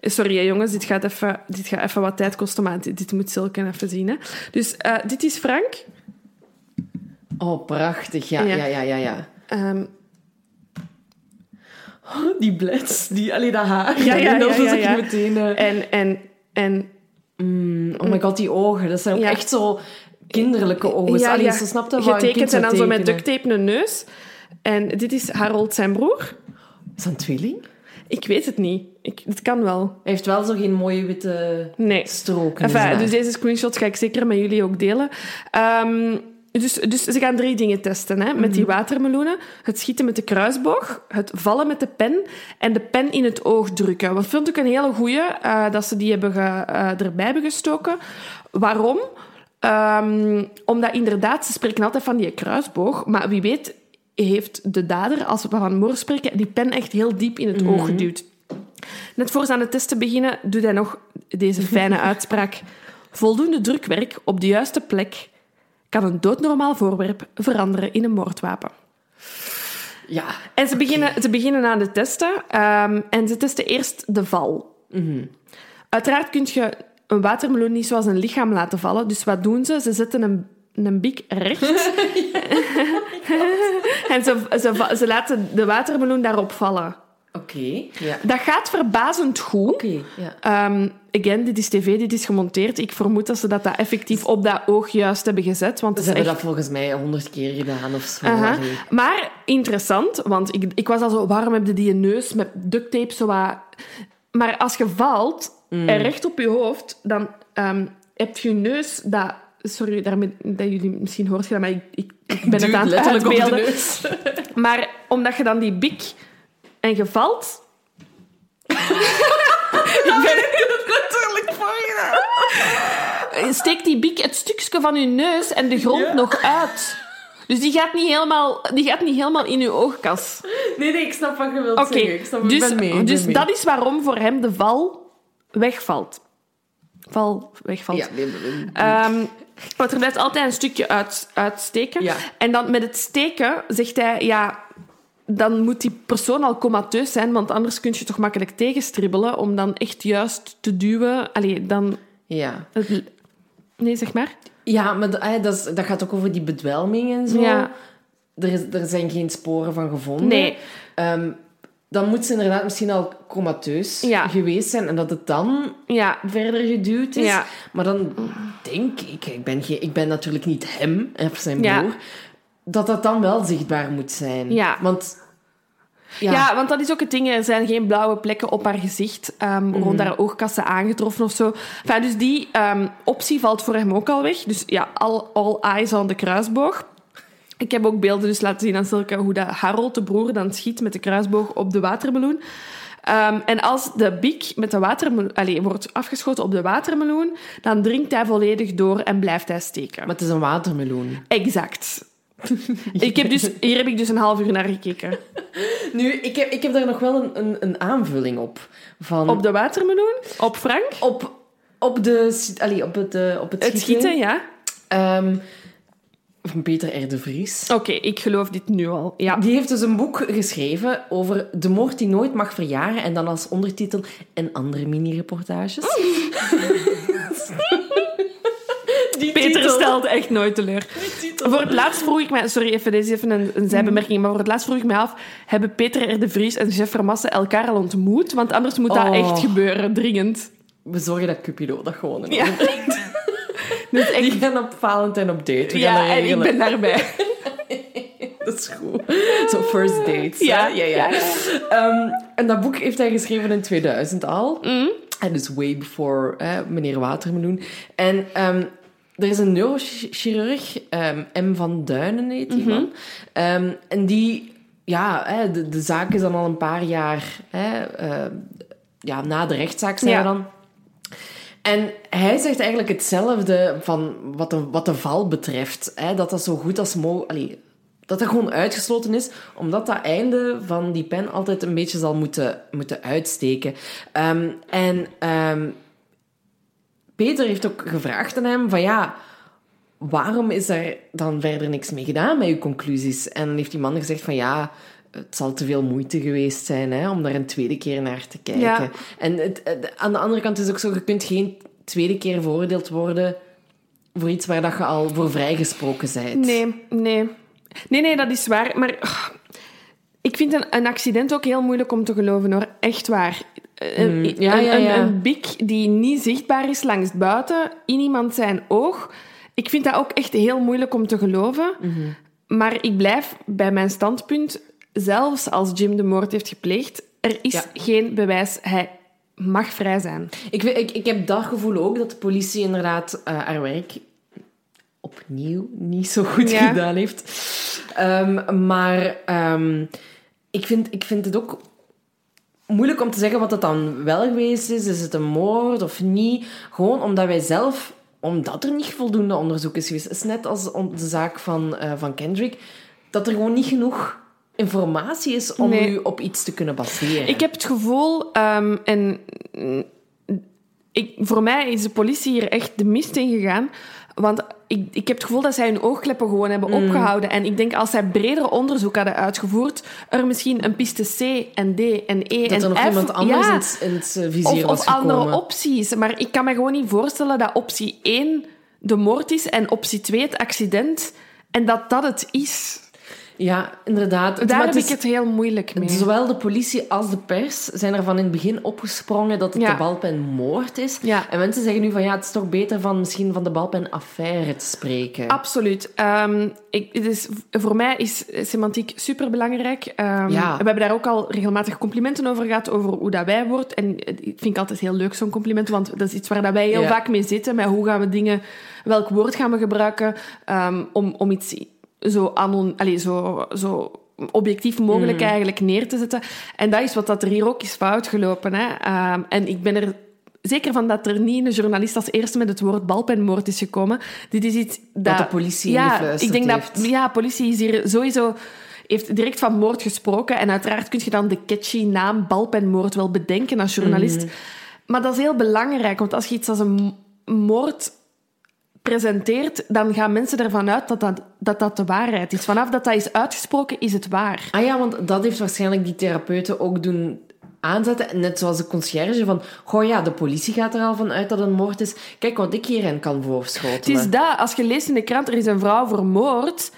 Sorry, hè, jongens, dit gaat, even, dit gaat even wat tijd kosten, maar dit, dit moet Silke even zien. Hè. Dus eh, dit is Frank. Oh, prachtig. Ja, Ja. ja, ja, ja. ja. Ehm, Die blets, die, allee, dat haar. Ja, ja, dat ja, ja, meteen... eh, en, en, en mm, oh my god, die ogen. Dat zijn ook echt zo kinderlijke ogen. ja, Allee, ze een kind tekent en dan zo met duct tape een neus. En dit is Harold, zijn broer. Is dat een tweeling? Ik weet het niet. Ik, het kan wel. Hij heeft wel zo geen mooie witte Nee. stroken. Enfin, dus deze screenshot ga ik zeker met jullie ook delen. Ehm, dus, dus ze gaan drie dingen testen hè, met die watermeloenen. Het schieten met de kruisboog, het vallen met de pen en de pen in het oog drukken. Wat vind ik een hele goeie, eh, dat ze die hebben ge- eh, erbij hebben gestoken. Waarom? Ehm, omdat inderdaad, ze spreken altijd van die kruisboog, maar wie weet heeft de dader, als we van moord spreken, die pen echt heel diep in het oog geduwd. Net voor ze aan de test te beginnen, doet hij nog deze fijne uitspraak. Voldoende drukwerk op de juiste plek kan een doodnormaal voorwerp veranderen in een moordwapen. Ja. En ze beginnen, ze beginnen aan de testen. ehm, en ze testen eerst de val. Uiteraard kun je een watermeloen niet zoals een lichaam laten vallen. Dus wat doen ze? Ze zetten een, een biek recht. en ze, ze, ze laten de watermeloen daarop vallen. Oké. Ja. Dat gaat verbazend goed. Oké. Ja. Ehm, again, dit is tv, dit is gemonteerd. Ik vermoed dat ze dat, dat effectief op dat oog juist hebben gezet. Want Ze hebben echt... dat volgens mij honderd keer gedaan of zo. Maar interessant, want ik, ik was al zo... Waarom heb je die neus met duct tape zo wat... Maar als je valt Mm. en recht op je hoofd, dan ehm, heb je je neus dat... Sorry, daarmee, dat jullie misschien hoort je dat, maar ik, ik, ik ben het aan het letterlijk op de uitbeelden. Maar omdat je dan die bik en je valt... ik ben het letterlijk voor je. Steek die bik het stukje van je neus en de grond Ja. nog uit. Dus die gaat niet helemaal, die gaat niet helemaal in je oogkas. Nee, nee, ik snap wat je wilt zeggen. Ik snap, dus, mee, dus mee. dat is waarom voor hem de val wegvalt. Val wegvalt. Ja, nee, nee, nee. Want er blijft altijd een stukje uit, uitsteken. Ja. En dan met het steken zegt hij, ja, dan moet die persoon al comateus zijn, want anders kun je toch makkelijk tegenstribbelen om dan echt juist te duwen. Allee, dan... ja. Nee, zeg maar. Ja, maar dat, eh, dat, is- dat gaat ook over die bedwelming en zo. Ja. Er, is, er zijn geen sporen van gevonden. Nee. Ehm, dan moet ze inderdaad misschien al comateus Ja. geweest zijn en dat het dan Ja. verder geduwd is. Ja. Maar dan denk ik, ik ben, geen, ik ben natuurlijk niet hem, of zijn Ja. broer, dat dat dan wel zichtbaar moet zijn. Ja. Want... Ja. want dat is ook het ding. Er zijn geen blauwe plekken op haar gezicht. ehm Rond haar oogkassen aangetroffen of zo. Enfin, dus die ehm, optie valt voor hem ook al weg. Dus ja, all, all eyes on de kruisboog. Ik heb ook beelden dus laten zien aan Silke hoe dat Harold, de broer, dan schiet met de kruisboog op de watermeloen. Ehm, en als de biek met de watermeloen allee, wordt afgeschoten op de watermeloen, dan dringt hij volledig door en blijft hij steken. Maar het is een watermeloen. Exact. ik heb dus, hier heb ik dus een half uur naar gekeken. Nu, ik heb, ik heb daar nog wel een, een, een aanvulling op. Van, Op de watermeloen? Op Frank? op, op, de, allee, op, het, eh, op het, Het schieten, ja. Ehm, van Peter R. de Vries. Oké, ik geloof dit nu al. Ja. Die heeft dus een boek geschreven over de moord die nooit mag verjaren. En dan als ondertitel en andere mini-reportages. Die Peter titel. stelt echt nooit teleur. Voor het laatst vroeg ik mij... Sorry, even, deze is even een, een zijbemerking. Maar voor het laatst vroeg ik mij af... Hebben Peter R. de Vries en Jeff Vermassen elkaar al ontmoet? Want anders moet dat Oh. echt gebeuren, dringend. We zorgen dat Cupido dat gewoon Ja. Dus echt... Die gaan op Valentijn op date. We Ja, en ik ben daarbij. Dat is goed. Zo first dates. Ja, hè? ja, ja. Ehm, en dat boek heeft hij geschreven in 2000 al. En dus way before hè, meneer Watermeloen. En ehm, er is een neurochirurg, ehm, M. van Duinen heet die man. Ehm, en die, ja, hè, de, de zaak is dan al een paar jaar hè, ja, na de rechtszaak zijn we dan. En hij zegt eigenlijk hetzelfde van wat de, wat de val betreft. Hè, dat dat zo goed als mogelijk... Dat dat gewoon uitgesloten is, omdat dat einde van die pen altijd een beetje zal moeten, moeten uitsteken. Ehm, en ehm, Peter heeft ook gevraagd aan hem van ja, waarom is er dan verder niks mee gedaan met uw conclusies? En heeft die man gezegd van ja, het zal te veel moeite geweest zijn hè, om daar een tweede keer naar te kijken. Ja. En het, het- aan de andere kant is het ook zo, je kunt geen tweede keer veroordeeld worden voor iets waar dat je al voor vrijgesproken bent. Nee, nee. Nee, nee, dat is waar. Maar ah, ik vind een, een accident ook heel moeilijk om te geloven, hoor. Echt waar. Een, Mm, ja, een, ja, een- ja. een bik die niet zichtbaar is langs buiten, in iemand zijn oog. Ik vind dat ook echt heel moeilijk om te geloven. Mhm. Maar ik blijf bij mijn standpunt. Zelfs als Jim de moord heeft gepleegd, er is Ja. geen bewijs. Hij mag vrij zijn. Ik, ik, ik heb dat gevoel ook, dat de politie inderdaad eh, haar werk opnieuw niet zo goed Ja. gedaan heeft. Ehm, maar ehm, ik, vind, ik vind het ook moeilijk om te zeggen wat het dan wel geweest is. Is het een moord of niet? Gewoon omdat wij zelf, omdat er niet voldoende onderzoek is geweest, het is net als de zaak van, eh, van Kendrick, dat er gewoon niet genoeg informatie is om Nee. u op iets te kunnen baseren. Ik heb het gevoel, ehm, en ik, voor mij is de politie hier echt de mist in gegaan. Want ik, ik heb het gevoel dat zij hun oogkleppen gewoon hebben Mm. opgehouden. En ik denk als zij breder onderzoek hadden uitgevoerd, er misschien een piste C en D en E dat en er nog F... iemand anders ja, in het, in het eh, vizier of, was of andere opties. Maar ik kan me gewoon niet voorstellen dat optie 1 de moord is en optie 2 het accident. En dat dat het is. Ja, inderdaad. Daar heb ik het heel moeilijk mee. Zowel de politie als de pers zijn ervan in het begin opgesprongen dat het Ja. de balpen moord is. Ja. En mensen zeggen nu van ja, het is toch beter van misschien van de balpen affaire te spreken. Absoluut. Ehm, ik, voor mij is semantiek superbelangrijk. Ja. We hebben daar ook al regelmatig complimenten over gehad, over hoe dat wij wordt. En ik vind ik altijd heel leuk, zo'n compliment, want dat is iets waar dat wij heel vaak mee zitten. Met hoe gaan we dingen, welk woord gaan we gebruiken ehm, om, om iets zo, anon, allez, zo, zo objectief mogelijk Mm. eigenlijk neer te zetten. En dat is wat dat er hier ook is fout gelopen. Hè. Ehm, en ik ben er zeker van dat er niet een journalist als eerste met het woord balpenmoord is gekomen. Dit is iets dat... de politie ja, ik denk heeft. dat ja, politie is hier sowieso heeft direct van moord gesproken. En uiteraard kun je dan de catchy naam balpenmoord wel bedenken als journalist. Mhm. Maar dat is heel belangrijk, want als je iets als een moord presenteert, dan gaan mensen ervan uit dat dat, dat dat de waarheid is. Vanaf dat dat is uitgesproken, is het waar. Ah ja, want dat heeft waarschijnlijk die therapeuten ook doen aanzetten. Net zoals de conciërge van... Goh ja, de politie gaat er al van uit dat het een moord is. Kijk wat ik hierin kan Het voorschotelen. is dat, als je leest in de krant, er is een vrouw vermoord.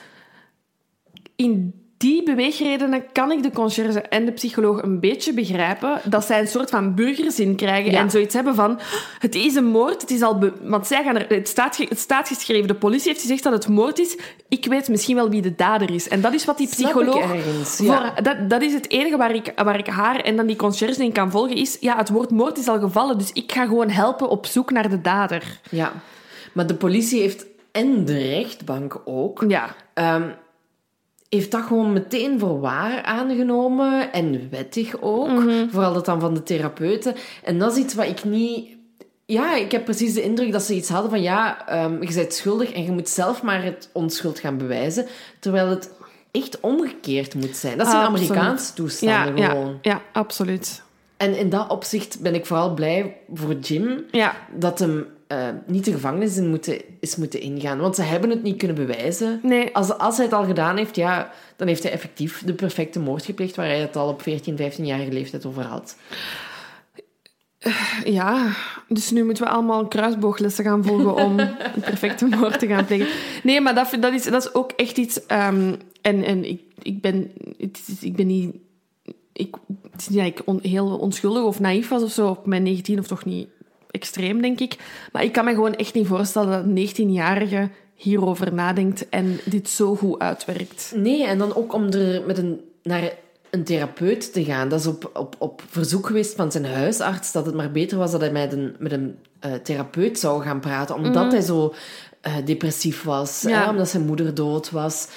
In die beweegredenen kan ik de conciërge en de psycholoog een beetje begrijpen. Dat zij een soort van burgerzin krijgen Ja. en zoiets hebben van... Het is een moord, het is al... want zij gaan er... Het staat, het staat geschreven, de politie heeft gezegd dat het moord is. Ik weet misschien wel wie de dader is. En dat is wat die psycholoog... ergens, ja. Voor, dat, dat is het enige waar ik, waar ik haar en dan die conciërge in kan volgen, is... Ja, het woord moord is al gevallen, dus ik ga gewoon helpen op zoek naar de dader. Ja. Maar de politie heeft... En de rechtbank ook... Ja. ehm, heeft dat gewoon meteen voor waar aangenomen en wettig ook. Mhm. Vooral dat dan van de therapeuten. En dat is iets wat ik niet... Ja, ik heb precies de indruk dat ze iets hadden van ja, ehm, je bent schuldig en je moet zelf maar het onschuld gaan bewijzen. Terwijl het echt omgekeerd moet zijn. Dat zijn Absoluut. Amerikaanse toestanden ja, gewoon. Ja, ja, absoluut. En in dat opzicht ben ik vooral blij voor Jim Ja, dat hem eh, niet de gevangenis in moeten, is moeten ingaan. Want ze hebben het niet kunnen bewijzen. nee, Als, als hij het al gedaan heeft, ja, dan heeft hij effectief de perfecte moord gepleegd waar hij het al op 14, 15-jarige leeftijd over had. ja. Dus nu moeten we allemaal kruisbooglessen gaan volgen om een perfecte moord te gaan plegen. Nee, maar dat, dat, is, dat is ook echt iets... ehm, en en ik, ik, ben, het is, ik ben niet... Ik, het is niet dat ik on- heel onschuldig of naïef was of zo op mijn 19, of toch niet extreem, denk ik. Maar ik kan me gewoon echt niet voorstellen dat een 19-jarige hierover nadenkt en dit zo goed uitwerkt. Nee, en dan ook om er met een, naar een therapeut te gaan. Dat is op, op, op verzoek geweest van zijn huisarts dat het maar beter was dat hij met een, met een uh, therapeut zou gaan praten, omdat hij zo uh, depressief was, Ja. hè, omdat zijn moeder dood was.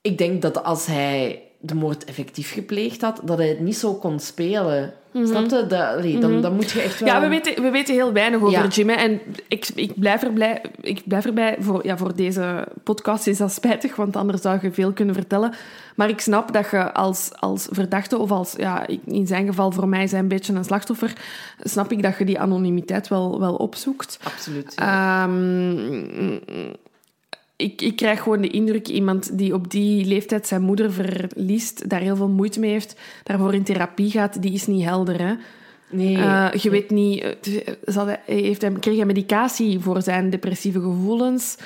Ik denk dat als hij de moord effectief gepleegd had, dat hij het niet zo kon spelen. Snap je? Dat, allee, dan, dan moet je echt wel... Ja, we weten, we weten heel weinig over Ja. Jim. hè. En ik, ik, blijf erbij, ik blijf erbij. Voor, ja, voor deze podcast is dat spijtig, want anders zou je veel kunnen vertellen. Maar ik snap dat je als, als verdachte, of als, ja, in zijn geval voor mij hij een beetje een slachtoffer, snap ik dat je die anonimiteit wel, wel opzoekt. Absoluut. ja. Ehm, ik, ik krijg gewoon de indruk, iemand die op die leeftijd zijn moeder verliest, daar heel veel moeite mee heeft, daarvoor in therapie gaat, die is niet helder. Hè? nee. Eh, je weet niet, eh, zal hij, heeft hij, kreeg hij medicatie voor zijn depressieve gevoelens?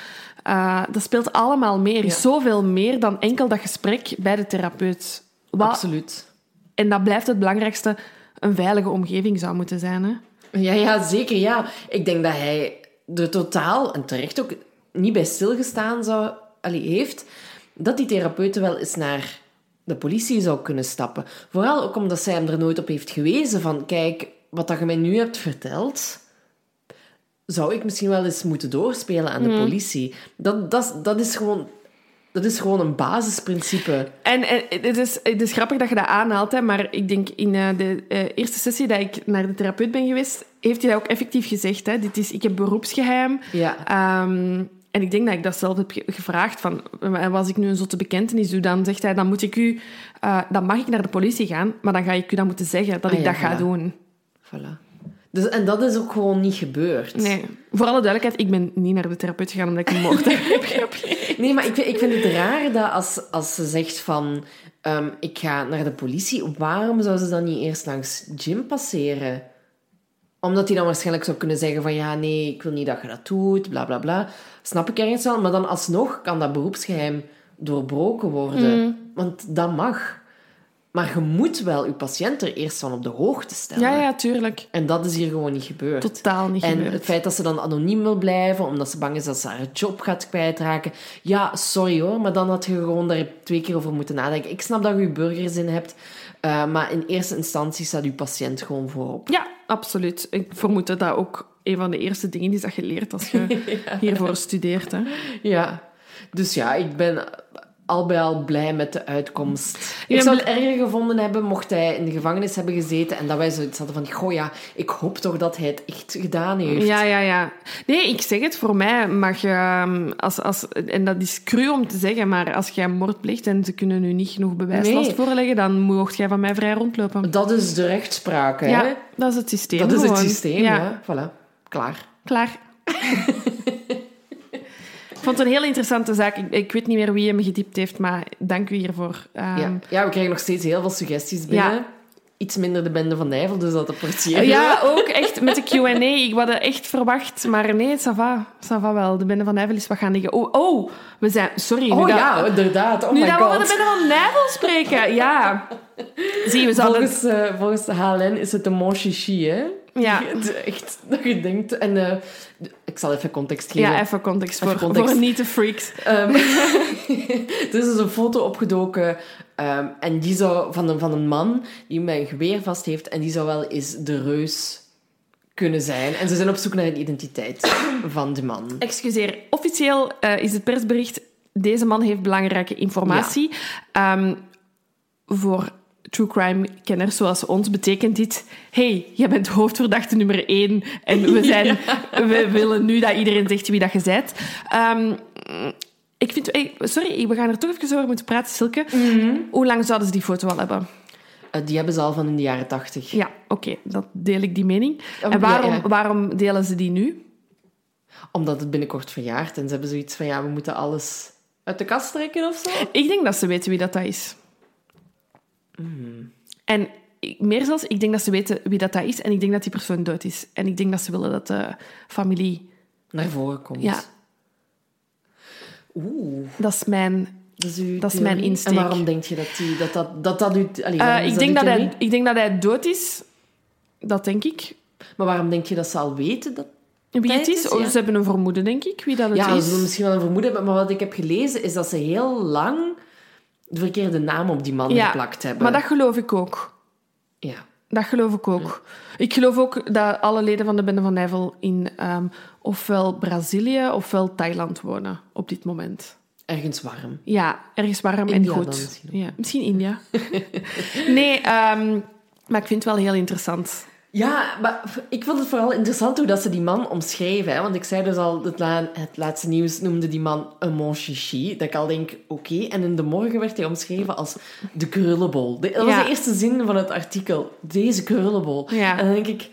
Eh, dat speelt allemaal meer, Ja. zoveel meer dan enkel dat gesprek bij de therapeut. Wat, Absoluut. en dat blijft het belangrijkste, een veilige omgeving zou moeten zijn. Hè? Ja, ja, zeker. Ja. Ik denk dat hij er totaal, en terecht ook, niet bij stilgestaan zou, allee, heeft, dat die therapeut wel eens naar de politie zou kunnen stappen. Vooral ook omdat zij hem er nooit op heeft gewezen van, kijk, wat dat je mij nu hebt verteld, zou ik misschien wel eens moeten doorspelen aan de politie. Dat, dat, dat, is gewoon, dat is gewoon een basisprincipe. En, en het, is, het is grappig dat je dat aanhaalt, hè, maar ik denk in eh, de eh, eerste sessie dat ik naar de therapeut ben geweest, heeft hij dat ook effectief gezegd. Hè. Dit is, ik heb beroepsgeheim. Ja. Ehm, en ik denk dat ik dat zelf heb ge- gevraagd. Van, als ik nu een zotte bekentenis doe, dan zegt hij, dan moet ik u... eh, dan mag ik naar de politie gaan, maar dan ga ik u dat moeten zeggen, dat Ah ik ja, dat ga voilà. doen. Voilà. Dus, en dat is ook gewoon niet gebeurd. Nee. Voor alle duidelijkheid, ik ben niet naar de therapeut gegaan omdat ik een moord heb. Nee, maar ik vind, ik vind het raar dat als, als ze zegt van... ehm, ik ga naar de politie, waarom zou ze dan niet eerst langs Jim passeren? Omdat hij dan waarschijnlijk zou kunnen zeggen van... Ja, nee, ik wil niet dat je dat doet, bla, bla, bla. Snap ik ergens wel. Maar dan alsnog kan dat beroepsgeheim doorbroken worden. Want dat mag. Maar je moet wel je patiënt er eerst van op de hoogte stellen. Ja, ja, tuurlijk. En dat is hier gewoon niet gebeurd. Totaal niet En gebeurd. het feit dat ze dan anoniem wil blijven, omdat ze bang is dat ze haar job gaat kwijtraken. Ja, sorry hoor, maar dan had je gewoon daar twee keer over moeten nadenken. Ik snap dat je je burgerzin hebt, eh, maar in eerste instantie staat je patiënt gewoon voorop. Ja, absoluut. Ik vermoed dat dat ook een van de eerste dingen is dat je leert als je hiervoor studeert. Hè. Ja, dus ja, ik ben al bij al blij met de uitkomst. Ik zou het erger gevonden hebben mocht hij in de gevangenis hebben gezeten en dat wij zoiets hadden van, goh ja, ik hoop toch dat hij het echt gedaan heeft. Ja, ja, ja. Nee, ik zeg het, voor mij mag je... ehm, Als, als, en dat is cru om te zeggen, maar als jij moord pleegt en ze kunnen nu niet genoeg bewijslast Nee. voorleggen, dan mocht jij van mij vrij rondlopen. Dat is de rechtspraak, hè? Ja, dat is het systeem Dat is het systeem, ja. Voilà, klaar. Klaar. ik vond het een heel interessante zaak. Ik, ik weet niet meer wie hem gediept heeft, maar dank u hiervoor. Ehm, Ja. ja, we krijgen nog steeds heel veel suggesties binnen. Ja. Iets minder de bende van Nijvel, dus dat apprecieer Ja, ook echt met de Q&A. Ik had het echt verwacht, maar nee, ça va. Ça va wel. De Bende van Nijvel is wat gaan liggen. Oh, oh, we zijn... Sorry. Oh dat, ja, inderdaad. Oh nu my dat we over de Bende van Nijvel spreken. Ja. Zie, we. Volgens, eh, volgens HLN is het een mon chichi, hè? Ja. Echt, dat je denkt... En, eh, ik zal even context geven. Ja, even context Even voor, context. voor niet-te-freaks. Ehm, er is dus een foto opgedoken ehm, en die zou, van, een, van een man die met een geweer vast heeft en die zou wel eens de reus kunnen zijn. En ze zijn op zoek naar een identiteit van de man. Excuseer, officieel eh, is het persbericht... Deze man heeft belangrijke informatie. Ehm, voor true crime-kenners zoals ons betekent dit... hey, jij bent hoofdverdachte nummer één en we, zijn, we willen nu dat iedereen zegt wie dat je bent. Ehm, ik vind... hey, sorry, we gaan er toch even over moeten praten, Silke. Hoe lang zouden ze die foto al hebben? Eh, die hebben ze al van in de jaren tachtig. Ja, oké, dat deel ik die mening. Oh, en waarom, ja, ja. waarom delen ze die nu? Omdat het binnenkort verjaart en ze hebben zoiets van ja, we moeten alles uit de kast trekken of zo. Ik denk dat ze weten wie dat, dat is. En meer zelfs, ik denk dat ze weten wie dat, dat is en ik denk dat die persoon dood is. En ik denk dat ze willen dat de familie... Naar voren komt. Ja, Oeh, dat is mijn... dat is, uw Dat is mijn insteek. En waarom denk je dat die, dat, dat, dat, dat, u, allee, Eh, ik, dat denk dat hij, ik denk dat hij dood is. Dat denk ik. Maar waarom denk je dat ze al weten dat... Wie het is? is, Oh, ja. Ze hebben een vermoeden, denk ik, wie dat het Ja, is. ze zullen misschien wel een vermoeden hebben, maar wat ik heb gelezen is dat ze heel lang de verkeerde naam op die man Ja, geplakt hebben. Maar dat geloof ik ook. Ja. Dat geloof ik ook. Ik geloof ook dat alle leden van de Bende van Nijvel in ehm, ofwel Brazilië ofwel Thailand wonen op dit moment. Ergens warm. Ja, ergens warm India en goed. misschien ja, misschien India. nee, ehm, maar ik vind het wel heel interessant. Ja, maar ik vond het vooral interessant hoe dat ze die man omschreven. Hè? Want ik zei dus al, het, la- het laatste nieuws noemde die man een mon chichi. Dat ik al denk, oké. En in de morgen werd hij omschreven als de krullenbol. Dat was Ja. de eerste zin van het artikel. Deze krullenbol. Ja. En dan denk ik...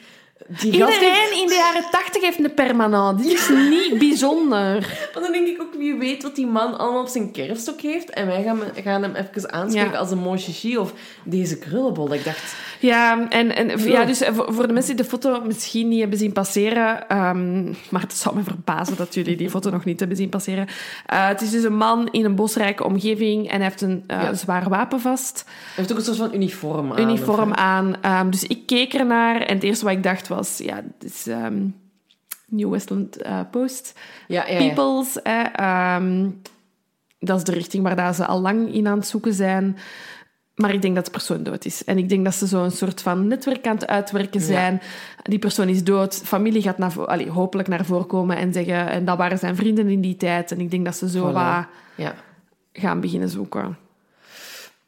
Die heeft- Iedereen in de jaren tachtig heeft een permanent. Dit is niet bijzonder. Maar dan denk ik ook, wie weet wat die man allemaal op zijn kerfstok heeft. En wij gaan, gaan hem even aanspreken Ja. als een mon chichi of deze krullenbol. Ik dacht... Ja, en, en ja, dus voor, voor de mensen die de foto misschien niet hebben zien passeren, ehm, maar het zou me verbazen dat jullie die foto nog niet hebben zien passeren. Eh, het is dus een man in een bosrijke omgeving en hij heeft een eh, Ja. zwaar wapen vast, Hij heeft ook een soort van uniform aan. uniform aan. Ehm, dus ik keek ernaar en het eerste wat ik dacht was, ja, ehm, New Westland eh, Post. Ja, ja, ja. Peoples, ehm, dat is de richting waar dat ze al lang in aan het zoeken zijn. Maar ik denk dat de persoon dood is. En ik denk dat ze zo een soort van netwerk aan het uitwerken zijn. Die persoon is dood. Familie gaat naar, allee, hopelijk naar voren komen en zeggen... En dat waren zijn vrienden in die tijd. En ik denk dat ze zo Voilà. wat Ja. gaan beginnen zoeken.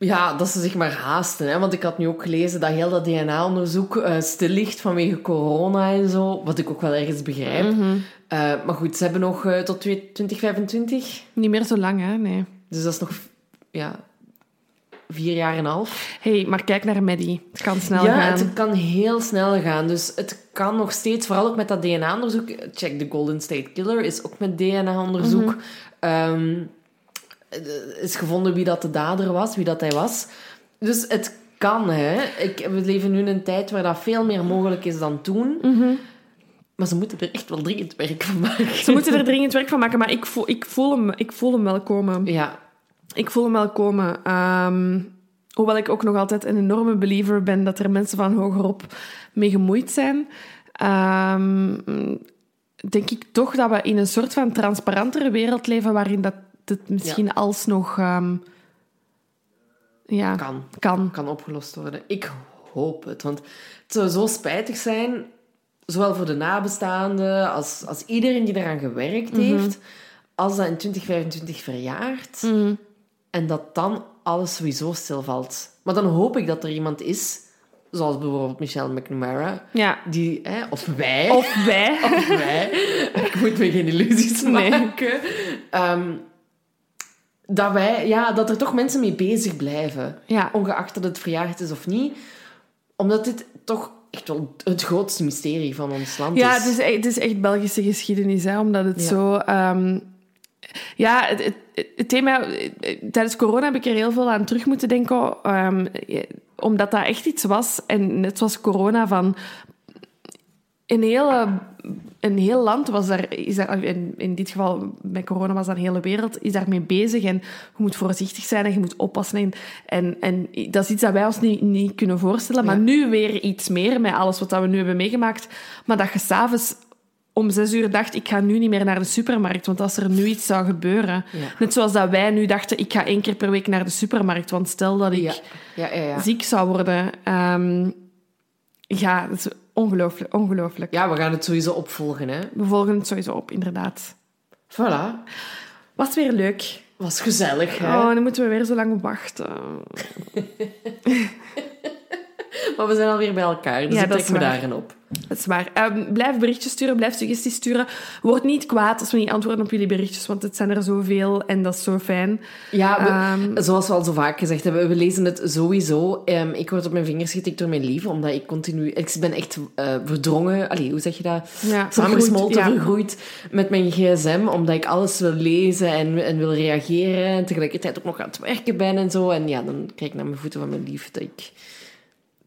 Ja, dat ze zich maar haasten. Hè? Want ik had nu ook gelezen dat heel dat DNA-onderzoek eh stil ligt vanwege corona en zo. Wat ik ook wel ergens begrijp. Eh, maar goed, ze hebben nog eh, tot 2025. Niet meer zo lang, hè? Nee. Dus dat is nog ja, vier jaar en een half. hey, maar kijk naar Maddie. Het kan snel ja, gaan. het kan heel snel gaan. Dus het kan nog steeds, vooral ook met dat DNA-onderzoek. Check the Golden State Killer is ook met DNA-onderzoek. Ehm, eh, is gevonden wie dat de dader was, wie dat hij was. Dus het kan, hè. Ik, we leven nu in een tijd waar dat veel meer mogelijk is dan toen. Maar ze moeten er echt wel dringend werk van maken. Ze moeten er dringend werk van maken, maar ik voel, ik voel, hem, ik voel hem wel komen. Ja, Ik voel hem wel komen. Ehm, hoewel ik ook nog altijd een enorme believer ben dat er mensen van hogerop mee gemoeid zijn. ehm, denk ik toch dat we in een soort van transparantere wereld leven waarin dat het misschien alsnog ehm, ja, kan. kan. kan opgelost worden. Ik hoop het, want het zou zo spijtig zijn, zowel voor de nabestaanden als, als iedereen die eraan gewerkt heeft, als dat in 2025 verjaart en dat dan alles sowieso stilvalt. Maar dan hoop ik dat er iemand is, zoals bijvoorbeeld Michelle McNamara, Ja. die, hè, of wij, Of wij. of wij, ik moet me geen illusies Nee. maken, Ehm, dat, wij, ja, dat er toch mensen mee bezig blijven Ja. ongeacht dat het verjaard is of niet. Omdat dit toch echt wel het grootste mysterie van ons land Ja, is. het is, het is echt Belgische geschiedenis, hè, omdat het Ja. zo... ehm, ja, het, het, het, het thema... Tijdens corona heb ik er heel veel aan terug moeten denken, ehm, eh, omdat dat echt iets was, en net zoals corona, van... Een, hele, een heel land was daar, is daar, in, in dit geval met corona was dat een hele wereld, is daarmee bezig. En je moet voorzichtig zijn en je moet oppassen. En, en, en dat is iets dat wij ons niet, niet kunnen voorstellen. Maar Ja. nu weer iets meer met alles wat we nu hebben meegemaakt. Maar dat je s'avonds om zes uur dacht, ik ga nu niet meer naar de supermarkt, want als er nu iets zou gebeuren... Ja. Net zoals dat wij nu dachten, ik ga één keer per week naar de supermarkt, want stel dat ik ja. Ja, ziek zou worden... ehm, ja, dat is ongelooflijk, ongelooflijk. ja, we gaan het sowieso opvolgen, hè. We volgen het sowieso op, inderdaad. Voilà. Was weer leuk. Was gezellig, hè. Oh, nu moeten we weer zo lang wachten. Maar we zijn alweer bij elkaar, dus Ja, ik trek me daarin op. Dat is waar. Ehm, blijf berichtjes sturen, blijf suggesties sturen. Word niet kwaad als we niet antwoorden op jullie berichtjes, want het zijn er zoveel en dat is zo fijn. Ja, we- Ehm. zoals we al zo vaak gezegd hebben, we lezen het sowieso. Ehm, ik word op mijn vingers getikt door mijn lief, omdat ik continu... Ik ben echt eh, verdrongen... Allee, hoe zeg je dat? Ja, Samengesmolten, vergroeid, ja. vergroeid met mijn gsm, omdat ik alles wil lezen en, en wil reageren. En tegelijkertijd ook nog aan het werken ben en zo. En ja, dan krijg ik naar mijn voeten van mijn lief dat ik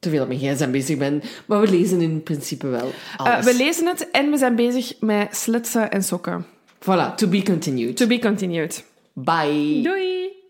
te veel op mijn gsm bezig ben. Maar we lezen in principe wel Eh, we lezen het en we zijn bezig met slitsen en sokken. Voilà, to be continued. To be continued. Bye. Doei!